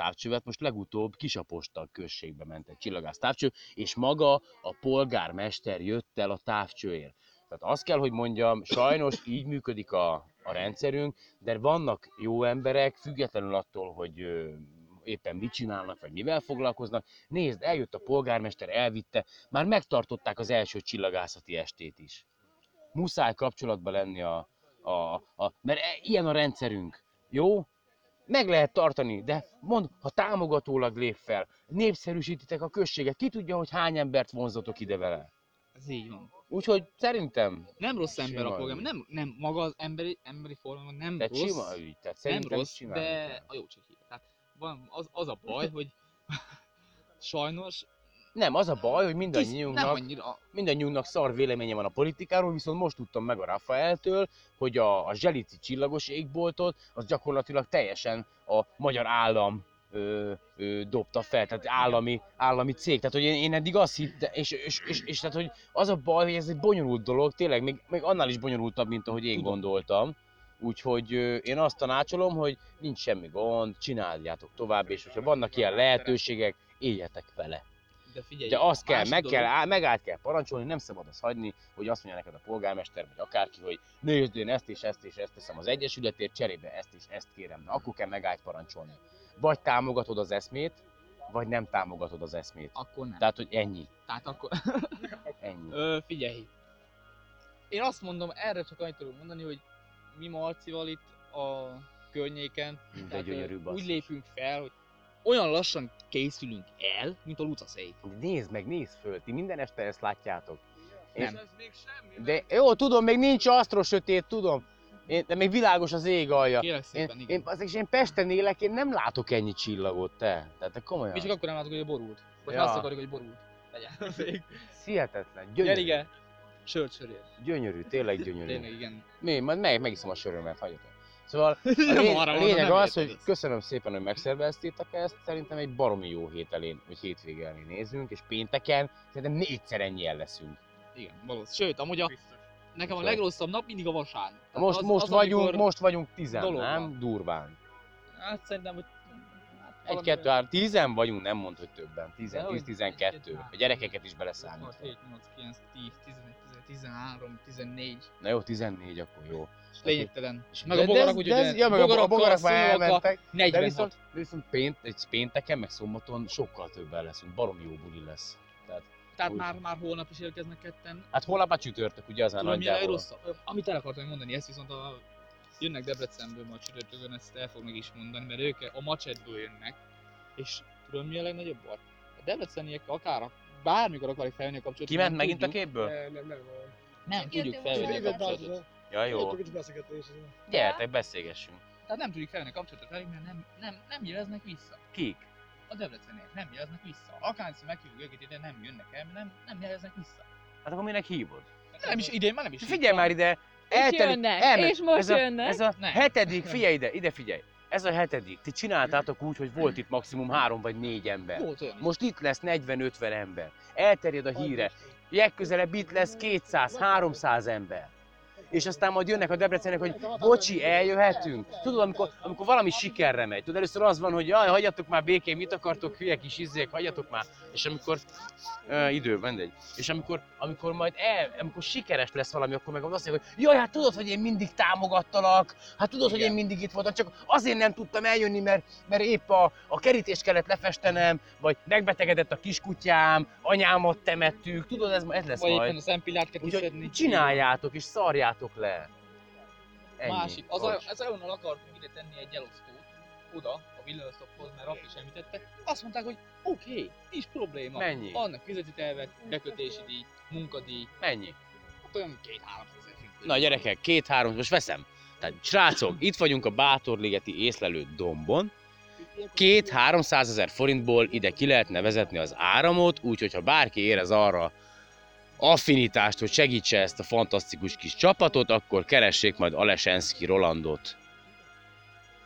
most legutóbb Kisaposta községbe ment egy csillagász távcső, és maga a polgármester jött el a távcsőért. Tehát azt kell, hogy mondjam, sajnos így működik a, a rendszerünk, de vannak jó emberek, függetlenül attól, hogy éppen mit csinálnak, vagy mivel foglalkoznak. Nézd, eljött a polgármester, elvitte, már megtartották az első csillagászati estét is. Muszáj kapcsolatban lenni a, a, a mert e- ilyen a rendszerünk. Jó? Meg lehet tartani, de mond, ha támogatólag lép fel, népszerűsítitek a községet, ki tudja, hogy hány embert vonzatok ide vele. Ez így van. Úgyhogy szerintem... Nem rossz ember a ügy. nem, nem, maga az emberi, emberi formában nem De rossz. sima ügy, tehát nem rossz, csinálni de kell. a jó csiki. Tehát van, az, az a baj, hogy sajnos Nem, az a baj, hogy mindannyiunknak, annyira mindannyiunknak szar véleménye van a politikáról, viszont most tudtam meg a Rafaeltől, hogy a, a Zselici csillagos égboltot, az gyakorlatilag teljesen a magyar állam ö, ö, dobta fel, tehát állami, állami cég. Tehát, hogy én, én eddig azt hittem, és, és, és, és, tehát, hogy az a baj, hogy ez egy bonyolult dolog, tényleg még, még annál is bonyolultabb, mint ahogy én gondoltam. Úgyhogy én azt tanácsolom, hogy nincs semmi gond, csináljátok tovább, és hogyha vannak ilyen lehetőségek, éljetek vele. De figyelj, Ugye azt kell, meg dolog- kell, á- megállt kell parancsolni, nem szabad azt hagyni, hogy azt mondja neked a polgármester, vagy akárki, hogy nézd, én ezt és ezt és ezt teszem az egyesületért, cserébe ezt és ezt kérem. Na, akkor kell megállt parancsolni. Vagy támogatod az eszmét, vagy nem támogatod az eszmét. Akkor nem. Tehát, hogy ennyi. Tehát akkor... Ennyi. Ö, figyelj. Én azt mondom, erre csak annyit tudok mondani, hogy mi Marcival itt a környéken, De tehát, gyönyörű úgy lépünk fel, hogy olyan lassan készülünk el, mint a Luca szék. Nézd meg, nézd föl, ti minden este ezt látjátok. Nem. Ez még semmi. De jó, tudom, még nincs asztros sötét, tudom. Én, de még világos az ég alja. Kérlek szépen, én, igen. én, az, és én Pesten élek, én nem látok ennyi csillagot, te. Tehát te komolyan. Mi csak akkor nem látok, hogy borult. Vagy Ja. azt akarjuk, hogy borult. Legyen. Hihetetlen, gyönyörű. Gyerige, sört sörér. Gyönyörű, tényleg gyönyörű. Tényleg, igen. Mi, majd meg, megiszom a sörömet, hagyjatok. Szóval [LAUGHS] a, arra a lényeg az, hogy köszönöm szépen, hogy megszerveztétek ezt. Szerintem egy baromi jó hét elén, vagy hétvége elén nézünk, és pénteken szerintem négyszer ennyien leszünk. Igen, valószínű. Sőt, amúgy a, nekem a legrosszabb nap mindig a vasárnap. Tehát Most, az- most, az, vagyunk, most vagyunk tizen, dolog nem? Durván. Hát szerintem, hogy... Hát Egy, kettő, három, tízen vagyunk, nem mondd, hogy többen. Dehogy, tíz, tizenkettő. A gyerekeket is 6, beleszámítva. 7, 8, 9, 10, 11, 13, 14. Na jó, 14, akkor jó. És lényegtelen. És Meg a de- de bogarak de ez- hogy ja, meg a bogarak már elmentek. De 46. viszont, de viszont pént, egy pénteken, meg szombaton sokkal többen leszünk. Baromi jó buli lesz. Tehát, Tehát úgy- már, már holnap is érkeznek ketten. Hát holnap már csütörtök, ugye az már a nagyjából. legrosszabb? Amit el akartam mondani, ezt viszont a... Jönnek Debrecenből ma csütörtökön, ezt el fognak is mondani, mert ők a Macsetből jönnek. És tudod mi a legnagyobb baj? A debreceniek akár a- bármikor akarják felvenni a kapcsolatot. Kiment megint a tudjuk. képből? Nem, nem, nem. Nem tudjuk felvenni a kapcsolatot. Ja, jó. Gyertek, beszélgessünk. Tehát nem tudjuk felvenni a kapcsolatot velük, mert nem, nem, nem jeleznek vissza. Kik? A debreceniek nem jeleznek vissza. Akárszor meghívjuk őket ide, nem jönnek el, mert nem, nem jeleznek vissza. Hát akkor minek hívod? Nem is idén, már nem is Figyelj már ide! Eltelik, jönnek, elment. és most ez a, jönnek. Ez a Nem. hetedik, figyelj ide, ide figyelj. Ez a hetedik. Ti csináltátok úgy, hogy volt itt maximum három vagy négy ember. Volt olyan. Most itt lesz 40-50 ember. Elterjed a híre. Legközelebb itt lesz 200-300 ember. És aztán majd jönnek a Debrecenek, hogy bocsi, eljöhetünk. Tudod, amikor, amikor valami sikerre megy. Tudod, először az van, hogy jaj, hagyjatok már békén, mit akartok, hülye kis izzék, hagyjatok már. És amikor, uh, idő, mindegy. És amikor, amikor majd el, amikor sikeres lesz valami, akkor meg azt mondja, hogy jaj, hát tudod, hogy én mindig támogattalak, hát tudod, hogy én mindig itt voltam, csak azért nem tudtam eljönni, mert, mert épp a, a kerítést kellett lefestenem, vagy megbetegedett a kiskutyám, anyámat temettük, tudod, ez, ez lesz Vagy éppen majd. a szempillát kell Úgyhogy csináljátok és szarjátok le. Ennyi. Másik, az, Bocs. az onnan akartunk ide tenni egy elosztót, oda, a villanyosztophoz, mert Rafi is említette. Azt mondták, hogy oké, okay, nincs probléma. Mennyi? Annak fizetőtelvek, bekötési díj, munkadíj, Mennyi? hát olyan két-három. Na gyerekek, két-három, most veszem. Tehát srácok, itt vagyunk a Bátorligeti észlelő dombon. Két 300 ezer forintból ide ki lehetne vezetni az áramot, úgyhogy ha bárki érez arra affinitást, hogy segítse ezt a fantasztikus kis csapatot, akkor keressék majd Alesenszki Rolandot.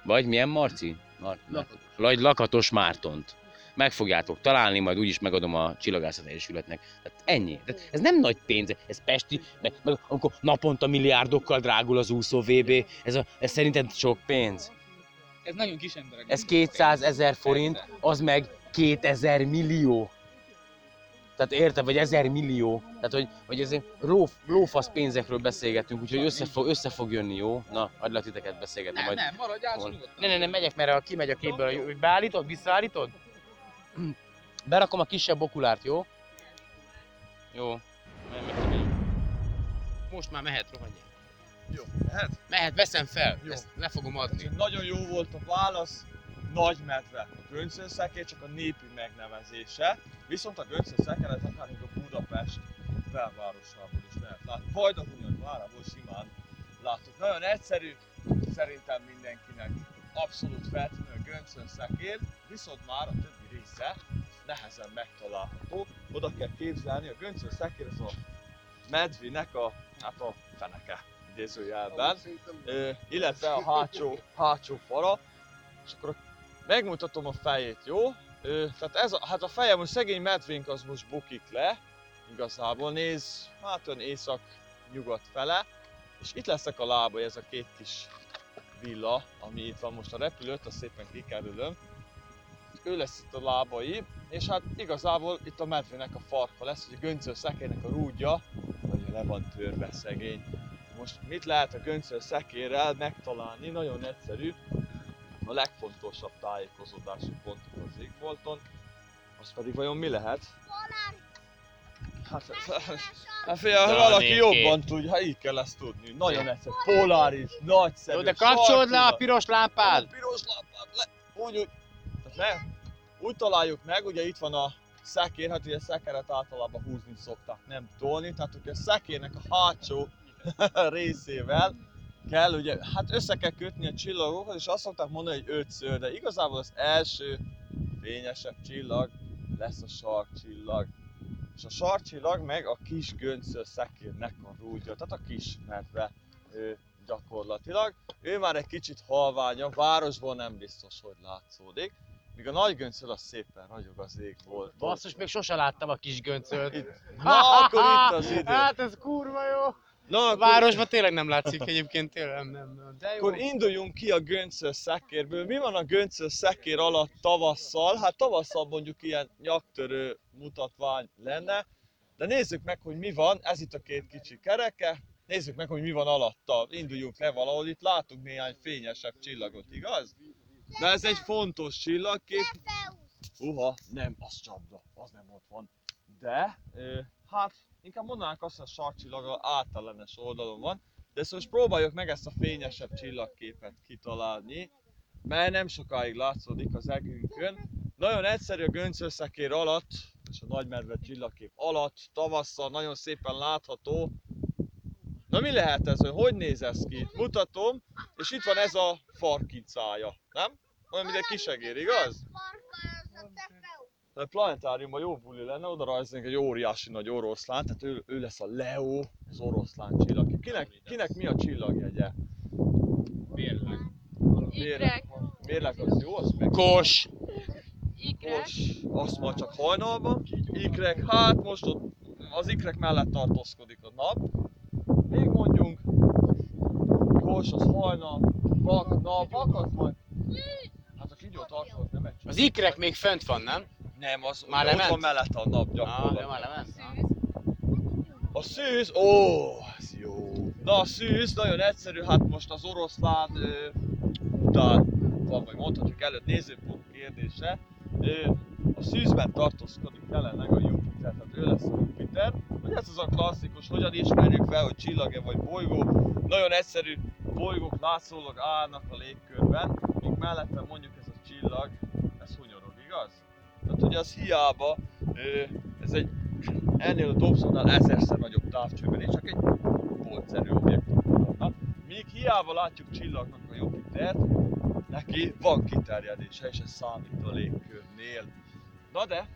Vagy milyen Marci? Mar- Lakatos. Vagy Lakatos Mártont. Meg fogjátok találni, majd úgyis megadom a Csillagászat Egyesületnek. Tehát ennyi. Tehát ez nem nagy pénz, ez Pesti, meg, meg amikor naponta milliárdokkal drágul az úszó VB, ez, a, ez szerinted sok pénz? Ez nagyon kis emberek. Ez 200 ezer forint, az meg 2000 millió. Tehát érted, vagy 1000 millió. Tehát, hogy, hogy ezért ló, lófasz pénzekről beszélgetünk, úgyhogy össze fog, össze fog jönni, jó? Na, hagylak titeket beszélgetni. Nem, majd. nem, Hol? nyugodtan. Ne, ne, ne, megyek, mert ha kimegy a képből, hogy beállítod, visszaállítod? [CLEARS THROAT] Berakom a kisebb okulárt, jó? Jó. Most már mehet, rohanjál. Jó, mehet? Mehet, veszem fel. Jó. Ezt le fogom adni. Nagyon jó volt a válasz, nagy medve a göncönszekér, csak a népi megnevezése. Viszont a göncönszekeret akár még a Budapest belvárosából is lehet látni. Vagy a Hunyad várából simán látok. Nagyon egyszerű, szerintem mindenkinek abszolút feltűnő a göncönszekér, viszont már a többi része nehezen megtalálható. Oda kell képzelni, a göncönszekér az a medvinek a, hát a feneke idézőjelben, illetve a hátsó, hátsó fara, és akkor megmutatom a fejét, jó? Ö, tehát ez a, hát a feje most szegény medvénk az most bukik le, igazából néz, hát olyan észak-nyugat fele, és itt lesznek a lábai, ez a két kis villa, ami itt van most a repülőt, azt szépen kikerülöm. ő lesz itt a lábai, és hát igazából itt a medvének a farka lesz, hogy a göncöl szekélynek a rúdja, hogy le van törve szegény. Most mit lehet a göncöl szekérrel megtalálni? Nagyon egyszerű. A legfontosabb tájékozódási pontok az égbolton. Az pedig vajon mi lehet? Hát, hát figyelj, ha De valaki jobban tudja, hát így kell ezt tudni. Nagyon egyszerű. Polaris, nagyszerű. Jó, de kapcsolod le a piros lámpát! A piros lámpát le, úgy, úgy, tehát le, úgy találjuk meg, ugye itt van a szekér, hát ugye szekeret általában húzni szokták, nem tolni, tehát ugye a szekérnek a hátsó [LAUGHS] részével kell, ugye, hát össze kell kötni a csillagokat, és azt szokták mondani, hogy ötször, de igazából az első fényesebb csillag lesz a sarkcsillag. És a sarkcsillag meg a kis göncöl szekérnek a rúdja, tehát a kis medve ő, gyakorlatilag. Ő már egy kicsit halványabb, városból nem biztos, hogy látszódik. Míg a nagy göncöl az szépen ragyog az égból. Basszus, még sose láttam a kis göncölt. Na, akkor itt az idő. [LAUGHS] Hát ez kurva jó! Na, A akkor- városban tényleg nem látszik egyébként, tényleg nem, nem, nem. De jó. Akkor induljunk ki a göncöl szekérből. Mi van a göncöl szekér alatt tavasszal? Hát tavasszal mondjuk ilyen nyaktörő mutatvány lenne. De nézzük meg, hogy mi van. Ez itt a két kicsi kereke. Nézzük meg, hogy mi van alatta. Induljunk le valahol. Itt látunk néhány fényesebb csillagot, igaz? De ez egy fontos csillagkép. Uha, nem, az csapda. Az nem ott van. De, hát inkább mondanánk azt, hogy a sarkcsillag általános oldalon van. De most próbáljuk meg ezt a fényesebb csillagképet kitalálni, mert nem sokáig látszódik az egünkön. Nagyon egyszerű a göncöszekér alatt, és a nagymedve csillagkép alatt, tavasszal nagyon szépen látható. Na mi lehet ez, hogy hogy néz ez ki? Mutatom, és itt van ez a farkincája, nem? Olyan, mint egy kisegér, igaz? De a planetáriumban jó buli lenne, oda rajzolnék egy óriási nagy oroszlán, tehát ő, ő lesz a Leo, az oroszlán csillag. Kinek, kinek mi a csillagjegye? Mérleg. Mérleg. Mérleg az jó, az meg... Kos. Kos, azt majd csak hajnalban. Ikrek, hát most ott az ikrek mellett tartózkodik a nap. Még mondjunk, Kos az hajnal, vak, nap, vak az majd... Hát a kígyó tartó nem egy Az ikrek még fent van, nem? Nem, az Már ott lement? van mellette a nap Ah, gyakorlatilag. de már lement. A szűz, ó, ez jó. Na a szűz nagyon egyszerű, hát most az oroszlán ö, után van, vagy mondhatjuk előtt nézőpont kérdése. Ö, a szűzben tartózkodik jelenleg a Jupiter, tehát ő lesz a Jupiter. Hogy ez az a klasszikus, hogyan ismerjük fel, hogy csillag-e vagy bolygó. Nagyon egyszerű bolygók látszólag állnak a légkörben, míg mellette mondjuk ez a csillag, ez hunyorog, igaz? Tehát hogy az hiába, ez egy ennél a Dobsonnál ezerszer nagyobb távcsőben, csak egy pontszerű objektum mutatna. Míg hiába látjuk csillagnak a Jupitert, neki van kiterjedése, és ez számít a légkörnél. Na de,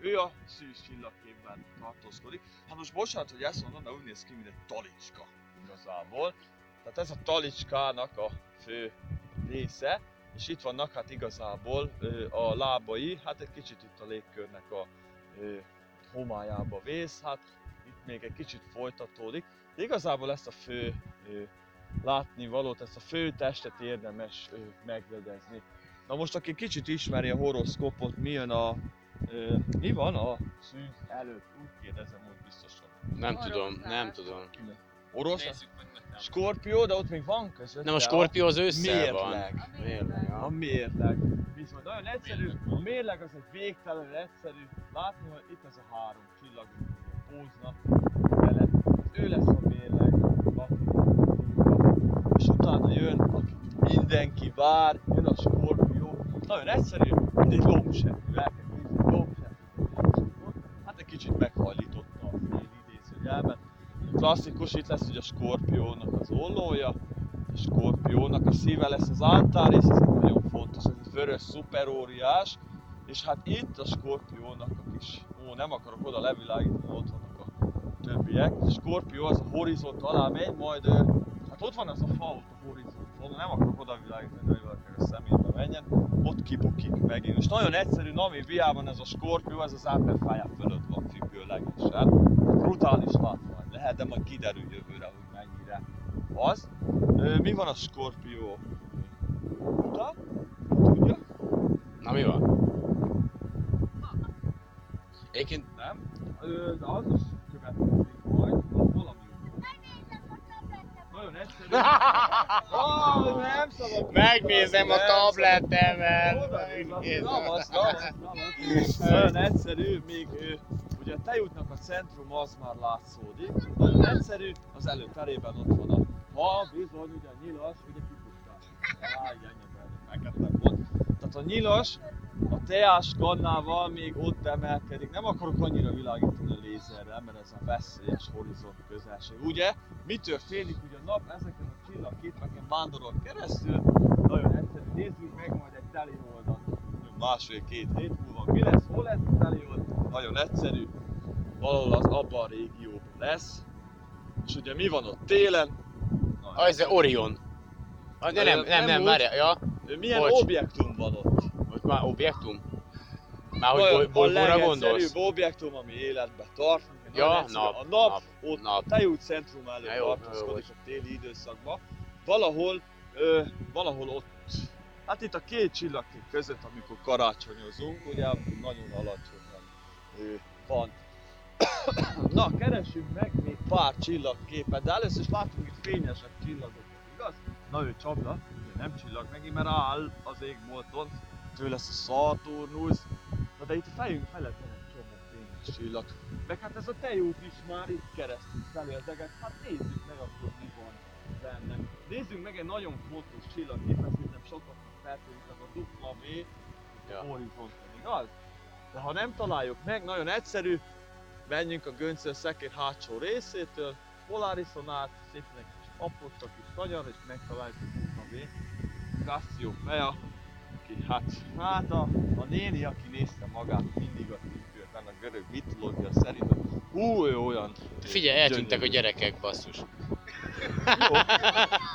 ő a szűz csillagképben tartózkodik. Hát most bocsánat, hogy ezt mondom, de úgy néz ki, mint egy talicska igazából. Tehát ez a talicskának a fő része, és itt vannak hát igazából a lábai, hát egy kicsit itt a légkörnek a homályába vész, hát itt még egy kicsit folytatódik. De igazából ezt a fő ö, látni valót, ezt a fő testet érdemes ö, megjegyezni. Na most aki kicsit ismeri a horoszkópot, mi jön a... Ö, mi van a szűz előtt? Úgy kérdezem, hogy biztosan. Nem tudom, nem tudom. Orosz? Skorpió, de ott még van között. Nem, a Skorpió az ősszel van. Mérleg. Mérleg, A mérleg. Bizony, nagyon egyszerű. A mérleg az egy végtelenül egyszerű. Látni, hogy itt ez a három csillag, ami póznak vele. Ő lesz a mérleg, aki és utána jön, mindenki vár, jön a Skorpió. Nagyon egyszerű, mint egy lombsebű. El kell. Hát egy kicsit meghajlította a fél idézőjelben. Klasszikus itt lesz, hogy a Skorpiónak az ollója, a Skorpiónak a szíve lesz az Antares, ez nagyon fontos, ez egy vörös szuperóriás, és hát itt a Skorpiónak a kis, ó nem akarok oda levilágítani, ott vannak a többiek. A Skorpió az a horizont alá megy, majd hát ott van az a fa ott a horizonton, nem akarok oda világítani, hogy valaki a szemébe menjen, ott kibukik megint. És nagyon egyszerű, Nami viában ez a Skorpió, ez az ember fájá fölött van függőlegesen. Brutális látvány lehet, de majd kiderül jövőre, hogy mennyire az. Mi van a Skorpió után? Tudja? Na mi van? Egyébként Nem? Ö, de az is következik majd, az valami Nagyon egyszerű. Ah, nem szabad. Megnézem a Nem ravasz, ravasz. Nagyon egyszerű, még a tejútnak a centrum az már látszódik. Nagyon egyszerű, az előterében ott van a ha bizony, ugye a nyilas, ugye kipusztál. Á, igen, fekete volt. Tehát a nyilas a teás kannával még ott emelkedik. Nem akarok annyira világítani a lézerrel, mert ez a veszélyes horizont közelség. Ugye? Mi történik? Ugye a nap ezeken a csillagképeken vándorol keresztül. Nagyon egyszerű, nézzük meg majd egy teli oldalt. Másfél-két hét múlva mi lesz? Hol lesz a? Nagyon egyszerű. Valahol az abban a régióban lesz. És ugye mi van ott télen? Ah, ez Orion. Ah, de nem, nem, nem, úgy. várja, ja. Milyen Bocs. objektum van ott? Most már objektum? Már hogy bolygóra a gondolsz? legegyszerűbb objektum, ami életben tart. Ja, nap, A nap, nap, ott nap. a tejút centrum előtt jó, tartózkodik jó. a téli időszakban. Valahol, ö, valahol ott, hát itt a két csillagkép között, amikor karácsonyozunk, ugye nagyon alacsonyan van. [COUGHS] Na, keresünk meg még pár csillagképet, de először is látunk itt fényesebb csillagokat, igaz? Na ő Csabla, ugye nem csillag megint, mert áll az égbolton, ő lesz a Saturnus, Na de itt a fejünk felett van egy csomó fényes csillag. Meg hát ez a tejút is már itt keresztül felérdeget. Hát nézzük meg akkor mi van benne. Nézzük meg egy nagyon fontos csillagképet, szerintem sokaknak feltűnik ez a dupla V Ja. horizonton, igaz? De ha nem találjuk meg, nagyon egyszerű, menjünk a göncöl szekér hátsó részétől, Polarison át, szépen egy kis apott, kis kanyar, és megtaláljuk a V. Cassiopeia, aki hát, hát a, a néni, aki nézte magát mindig a tükörben, a görög mitológia szerint, hú, ő olyan Figyelj, eltűntek a gyönyörű. gyerekek, basszus.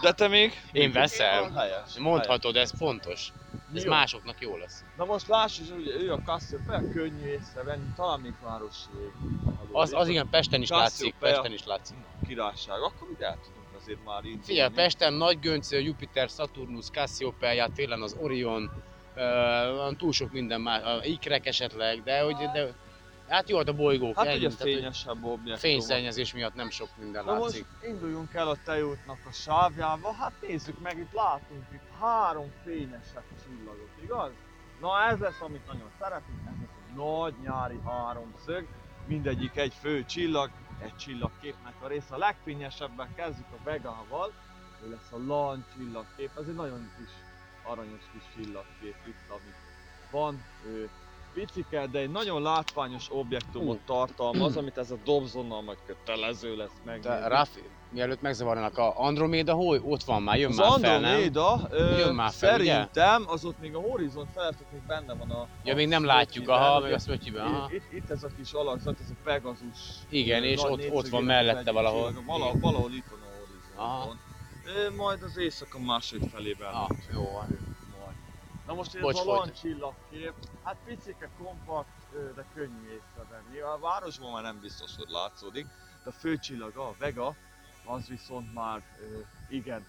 De te még? Én veszem. Helyes. Mondhatod, ez fontos. Ez Jó. másoknak jó lesz. Na most láss is, ugye ő a Cassiopeia könnyű észrevenni, talán még városi Az, az igen, Pesten is látszik. Pesten is látszik. Királyság, akkor ugye el tudunk azért már indulni. Figyelj, Pesten Nagy Göncöl, Jupiter, Saturnus, Cassiopeia, télen az Orion, uh, túl sok minden más, a ikrek esetleg, de hogy, de, hát jó, hát a bolygók, Hát ugye fényesebb objektum. Fényszennyezés miatt nem sok minden Na most látszik. induljunk el a tejútnak a sávjába, hát nézzük meg, itt látunk itt három fényesebb csillagot, igaz? Na ez lesz, amit nagyon szeretünk, ez lesz egy nagy nyári háromszög, mindegyik egy fő csillag, egy csillagképnek a része. A legfényesebben kezdjük a Vegával, ő lesz a Lan csillagkép, ez egy nagyon kis aranyos kis csillagkép itt, ami van. Ő picike, de egy nagyon látványos objektumot tartalmaz, amit ez a Dobsonnal majd kötelező lesz meg. De Rafi, mielőtt megzavarnak, a Androméda hol? Ott van már, jön Az már fel, nem? Androméda, ö, Jön már fel, ugye? szerintem az ott még a horizont felett, ott még benne van a... Ja, a még nem látjuk, aha, ugye? még a Smötyiben, aha. Itt, itt ez a kis alakzat, ez a Pegasus. Igen, és ott- ott van mellette valahol. Valahol, valahol itt van a Aha. horizonton. Ö, Majd az éjszaka második felében. Ah, jó van. Na most ez Bocs, a lan csillagkép, hát picike, kompakt, de könnyű észrevenni. A városban már nem biztos, hogy látszódik, de a főcsillaga, a Vega, az viszont már igen.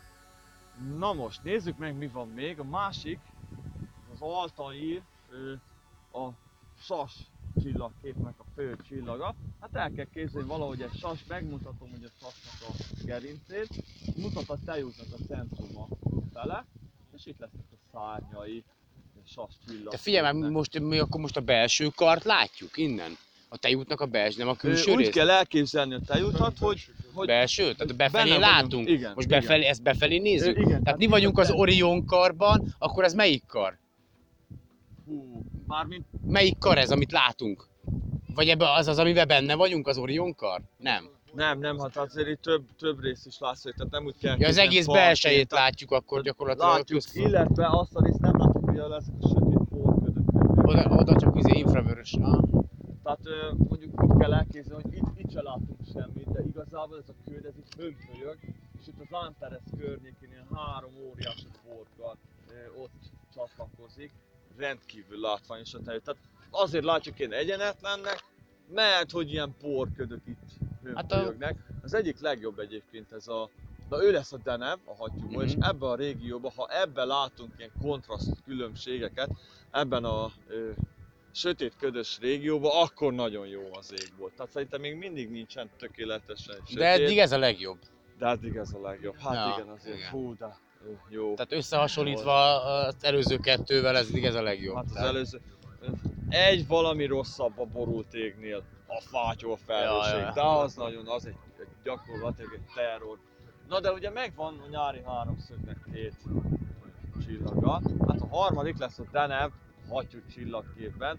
Na most nézzük meg mi van még. A másik, az Altair, a sas csillagképnek a fő csillaga. Hát el kell képzelni valahogy egy sas, megmutatom hogy a sasnak a gerincét, mutat a tejútnak a centruma fele, és itt lesznek a szárnyai, a sas csillag. De figyelj már, most, mi akkor most a belső kart látjuk innen? A tejútnak a belső, nem a külső Úgy rész? kell elképzelni a tejútat, hogy, hogy Belső? Tehát befelé látunk? vagyunk. Igen, Most igen. befelé, ezt befelé nézzük? Igen, tehát mi vagyunk az Orion karban, akkor ez melyik kar? Hú, mármint Melyik kar ez, amit látunk? Vagy ebbe az az, amiben benne vagyunk, az Orion kar? Nem. Nem, nem, hát azért itt több, több rész is látszik, tehát nem úgy kell Ja, az egész belsejét tehát látjuk akkor gyakorlatilag. Látjuk, illetve azt a részt nem látjuk, hogy ezek a sötét porködök. Oda, oda csak izé infravörös. Ah. Tehát mondjuk úgy kell elképzelni, hogy itt, itt se látunk semmit, de igazából ez a köd, ez itt hömpölyög, és itt az Antares környékén ilyen három óriási porkkal ö, ott csatlakozik, rendkívül látványos a tejű. Tehát azért látjuk ilyen egyenetlennek, mert hogy ilyen porködök itt Hát a-. Az egyik legjobb egyébként ez a Na ő lesz a Denev, a hattyúból, Mhm. és ebben a régióban, ha ebben látunk ilyen kontraszt különbségeket, ebben a ö, sötét ködös régióban, akkor nagyon jó az égbolt. Tehát szerintem még mindig nincsen tökéletesen sötét. De eddig ez a legjobb. De eddig ez a legjobb. Hát Ja, igen, azért igen. fú, de jó. Tehát összehasonlítva az előző kettővel ez eddig ez a legjobb. Hát az előző... Egy valami rosszabb a borult égnél, a fátyol felhőség, Ja, ja. de az nagyon, az egy, egy gyakorlatilag egy terror. Na de ugye megvan a nyári háromszögnek két csillaga, hát a harmadik lesz a Deneb hattyú csillagképben,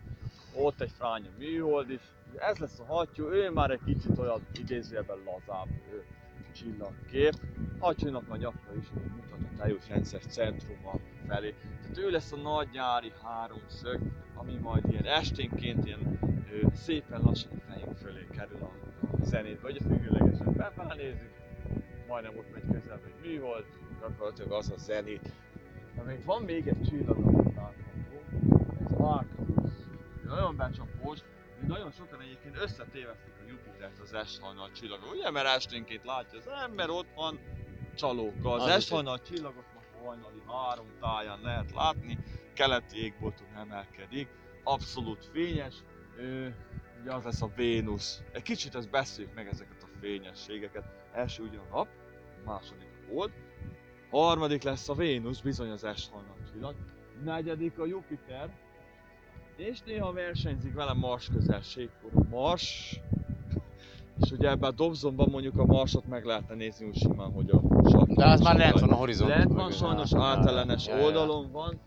ott egy fránya műhold is, ez lesz a hattyú, ő már egy kicsit olyan idézőjelben lazább ő, csillagkép. A nyakra is mutat a teljes rendszer centruma felé. Tehát ő lesz a nagy nyári háromszög, ami majd ilyen esténként ilyen ö, szépen lassan a fejünk fölé kerül a zenét, vagy a függőlegesen befelé nézzük, majdnem ott megy közelbe egy műhold, gyakorlatilag az a zenét. De még van még egy csillag, amit látható, ez Arcturus. Nagyon becsapós, hogy nagyon sokan egyébként összetévesztik Jupitert az S-hajnal csillagot, ugye? Mert esténként látja az ember, ott van csalóka. Az, Az az is S-hajnal csillagot ma hajnali három táján lehet látni, keleti égbolton emelkedik, abszolút fényes, ö, ugye az lesz a Vénusz. Egy kicsit ezt beszéljük meg ezeket a fényességeket. Első ugye a nap, második a hold, harmadik lesz a Vénusz, bizony az S-hajnal csillag, negyedik a Jupiter, és néha versenyzik vele Mars közelségkor. A Mars, és ugye ebben a Dobsonban mondjuk a Marsot meg lehetne nézni úgy simán, hogy a sark. De az már lent van a horizont Lent van, sajnos ja. oldalon van.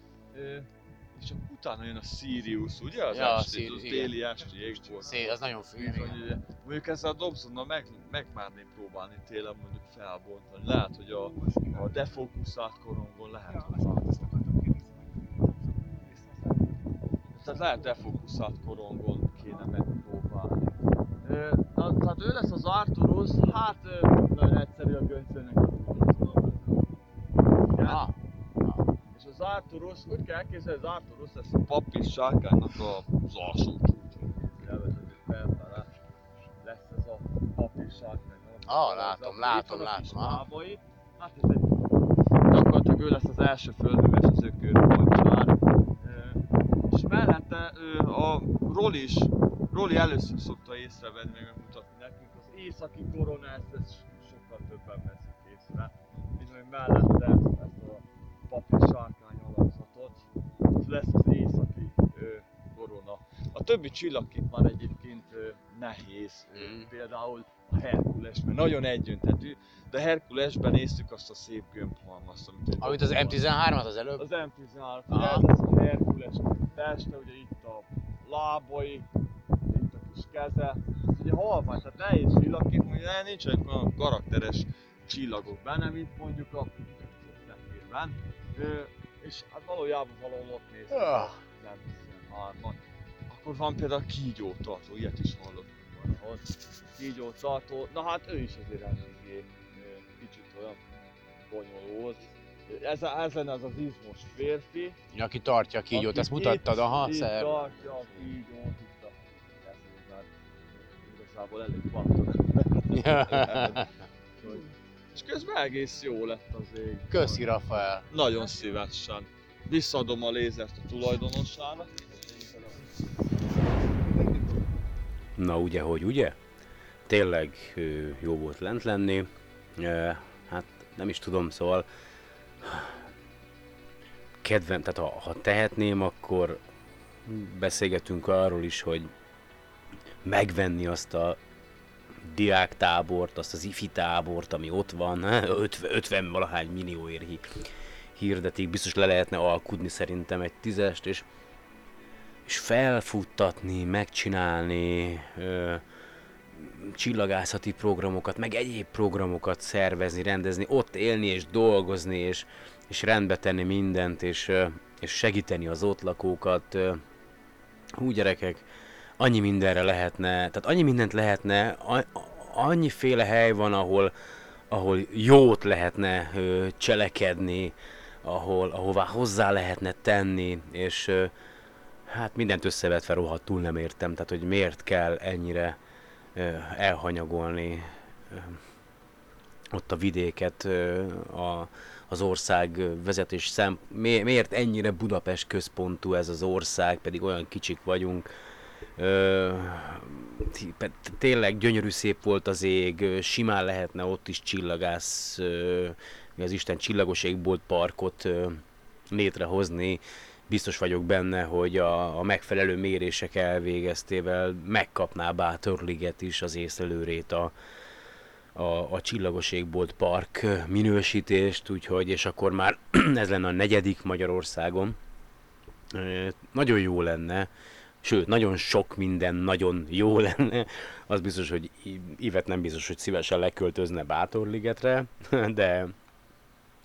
És utána jön a Sirius, ugye? Az Ja, a esti, igen. déli esti égbolt. Szé, az nagyon fű, ugye, Mondjuk ezzel a Dobsonnal meg, megmerném próbálni télen mondjuk felbontani. Lehet, hogy a, a defókuszált korongon lehet, hogy tehát lehet defókuszált korongon kéne megpróbálni. Na, tehát ő lesz az Arturus, hát nagyon egyszerű a göncőnek a ah. És az Arturus, úgy kell elképzelni, az Arturus lesz a papír sárkánynak az alsó felfele lesz ez a papír sárkány. Ah, látom, látom, látom, lábai. Hát ez egy gyakorlatilag ő lesz az első földműves az ökörpancsár. És mellette a Roli is, Roli először szokta észrevenni, meg megmutatni nekünk, az északi koronát, ezt sokkal többen veszik észre. Bizony mellette ezt, a papír sárkány alakzatot, ez lesz az északi ö, korona. A többi csillagkép már egyébként ö, nehéz, ö, például a Herkules, mert nagyon egyöntetű, de Herkulesben néztük azt a szép gömbhalmazt, amit, Amit az M13-at az előbb? Az M13, ugye Aha. ez lesz a Herkules teste, ugye itt a lábai, a keze, ez ugye halvány, tehát nehéz csillagkép, ugye nincsenek olyan karakteres csillagok benne, mint mondjuk a. Ö, és hát valójában valahol ott néztük Ah. az M13-at. Akkor van például a kígyótartó, ilyet is hallottunk valahol. Kígyótartó, na hát ő is azért eléggé kicsit olyan bonyolult. Ez, ez lenne az az izmos férfi. Aki tartja a kígyót, ezt mutattad, aha, szer. tartja a kígyót, a. Igazából elég pattan. És közben egész jó lett az ég. Köszi, Rafael. Nagyon szívesen. Visszaadom a lézert a tulajdonosának. Na ugye, hogy ugye? Tényleg jó volt lent lenni. Hát nem is tudom, szóval kedvem, tehát ha, ha tehetném, akkor beszélgetünk arról is, hogy megvenni azt a diáktábort, azt az ifi tábort, ami ott van, 50, 50 valahány millióért hi- hirdetik, biztos le lehetne alkudni szerintem egy tízest, és, és felfuttatni, megcsinálni, ö, csillagászati programokat, meg egyéb programokat szervezni, rendezni, ott élni és dolgozni, és, és rendbe tenni mindent, és, és segíteni az ott lakókat. Hú gyerekek, annyi mindenre lehetne, tehát annyi mindent lehetne, a- annyiféle hely van, ahol, ahol jót lehetne ö, cselekedni, ahol, ahová hozzá lehetne tenni, és ö, hát mindent összevetve rohadtul nem értem, tehát hogy miért kell ennyire ö, elhanyagolni ö, ott a vidéket, ö, a, az ország vezetés szem, mi- miért ennyire Budapest központú ez az ország, pedig olyan kicsik vagyunk. Tényleg gyönyörű szép volt az ég, simán lehetne ott is csillagász, az Isten csillagos égbolt parkot létrehozni. Biztos vagyok benne, hogy a, a megfelelő mérések elvégeztével megkapná Bátorliget is az észlelőrét a, a, a Csillagos Park minősítést, úgyhogy, és akkor már [CLEARS THROAT] ez lenne a negyedik Magyarországon. Nagyon jó lenne, sőt, nagyon sok minden nagyon jó [LAUGHS] lenne. Az biztos, hogy Ivet nem biztos, hogy szívesen leköltözne Bátorligetre, [LAUGHS] de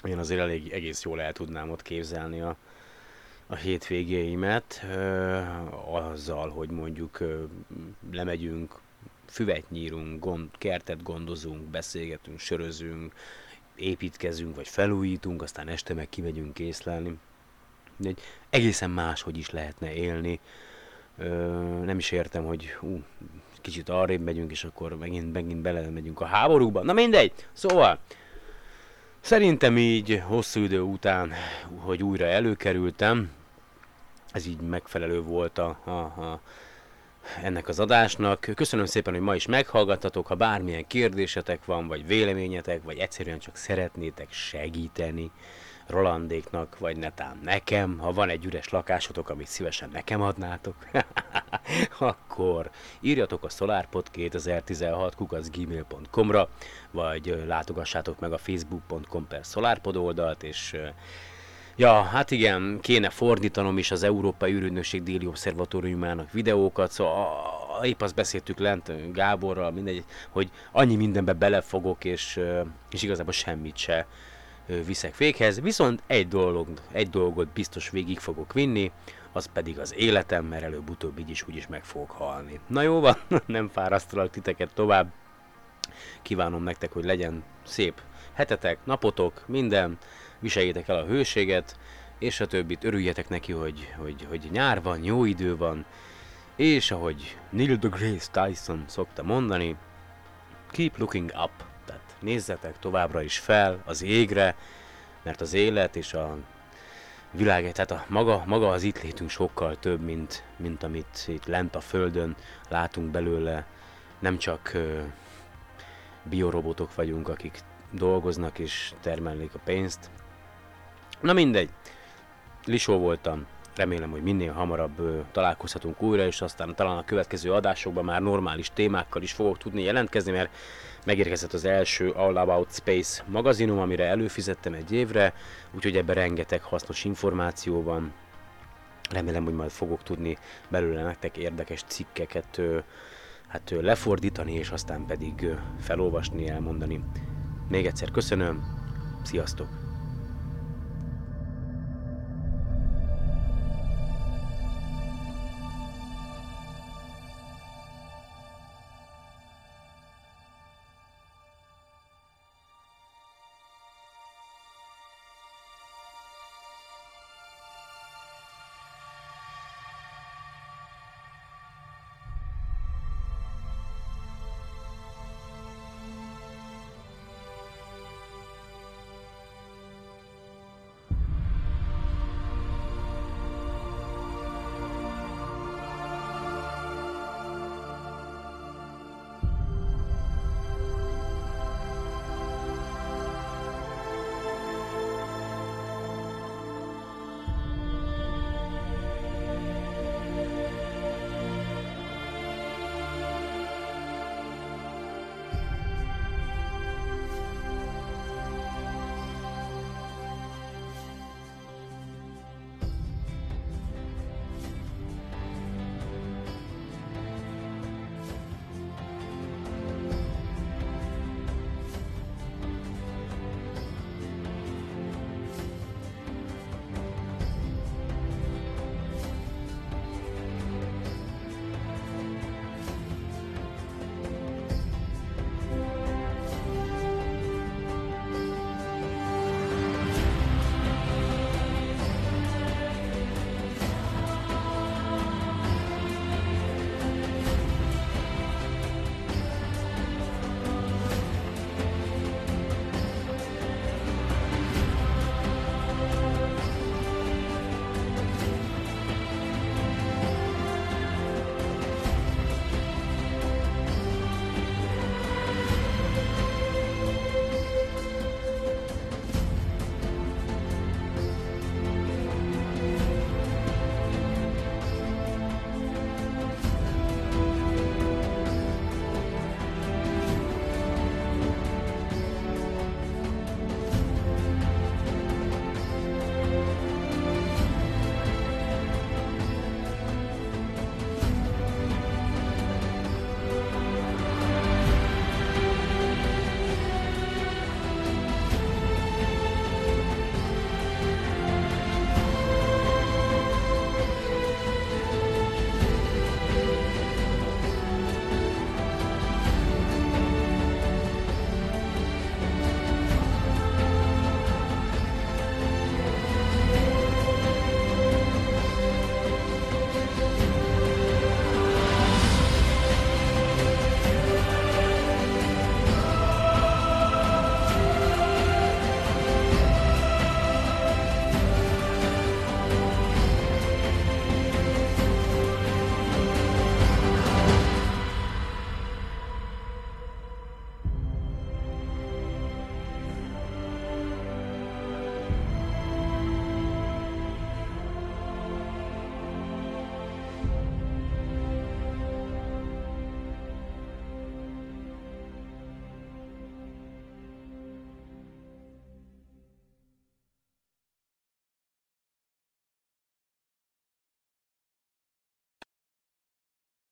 én azért elég egész jól el tudnám ott képzelni a, a hétvégéimet, azzal, hogy mondjuk lemegyünk, füvet nyírunk, gond, kertet gondozunk, beszélgetünk, sörözünk, építkezünk, vagy felújítunk, aztán este meg kimegyünk észlelni. De egy egészen máshogy is lehetne élni. Nem is értem, hogy ú, kicsit arrébb megyünk, és akkor megint, megint belemegyünk a háborúba. Na mindegy! Szóval, Szerintem így hosszú idő után, hogy újra előkerültem, ez így megfelelő volt a, a, a, ennek az adásnak. Köszönöm szépen, hogy ma is meghallgattatok, ha bármilyen kérdésetek van, vagy véleményetek, vagy egyszerűen csak szeretnétek segíteni Rolandéknak, vagy netán nekem, ha van egy üres lakásotok, amit szívesen nekem adnátok, [LAUGHS] akkor írjatok a solarpod2016 kukacgmail.com-ra, vagy ö, látogassátok meg a facebook.com per solarpod oldalt, és Ja, hát igen, kéne fordítanom is az Európai űrügynökség déli obszervatóriumának videókat, szóval a- épp azt beszéltük lent Gáborral, mindegy, hogy annyi mindenbe belefogok, és, és igazából semmit se viszek véghez. Viszont egy, dolog, egy dolgot biztos végig fogok vinni, az pedig az életem, mert előbb-utóbb így is úgyis meg fogok halni. Na jó van, [LAUGHS] nem fárasztalak titeket tovább. Kívánom nektek, hogy legyen szép hetetek, napotok, minden, viseljétek el a hőséget, és a többit örüljetek neki, hogy, hogy, hogy nyár van, jó idő van, és ahogy Neil deGrasse Tyson szokta mondani, keep looking up, nézzetek továbbra is fel az égre, mert az élet és a világ, tehát a maga, maga az itt létünk sokkal több, mint, mint amit itt lent a földön látunk belőle, nem csak ö, biorobotok vagyunk, akik dolgoznak és termelik a pénzt. Na mindegy, Lisó voltam, remélem, hogy minél hamarabb ö, találkozhatunk újra, és aztán talán a következő adásokban már normális témákkal is fogok tudni jelentkezni, mert megérkezett az első All About Space magazinum, amire előfizettem egy évre, úgyhogy ebben rengeteg hasznos információ van. Remélem, hogy majd fogok tudni belőle nektek érdekes cikkeket hát lefordítani, és aztán pedig felolvasni, elmondani. Még egyszer köszönöm, sziasztok!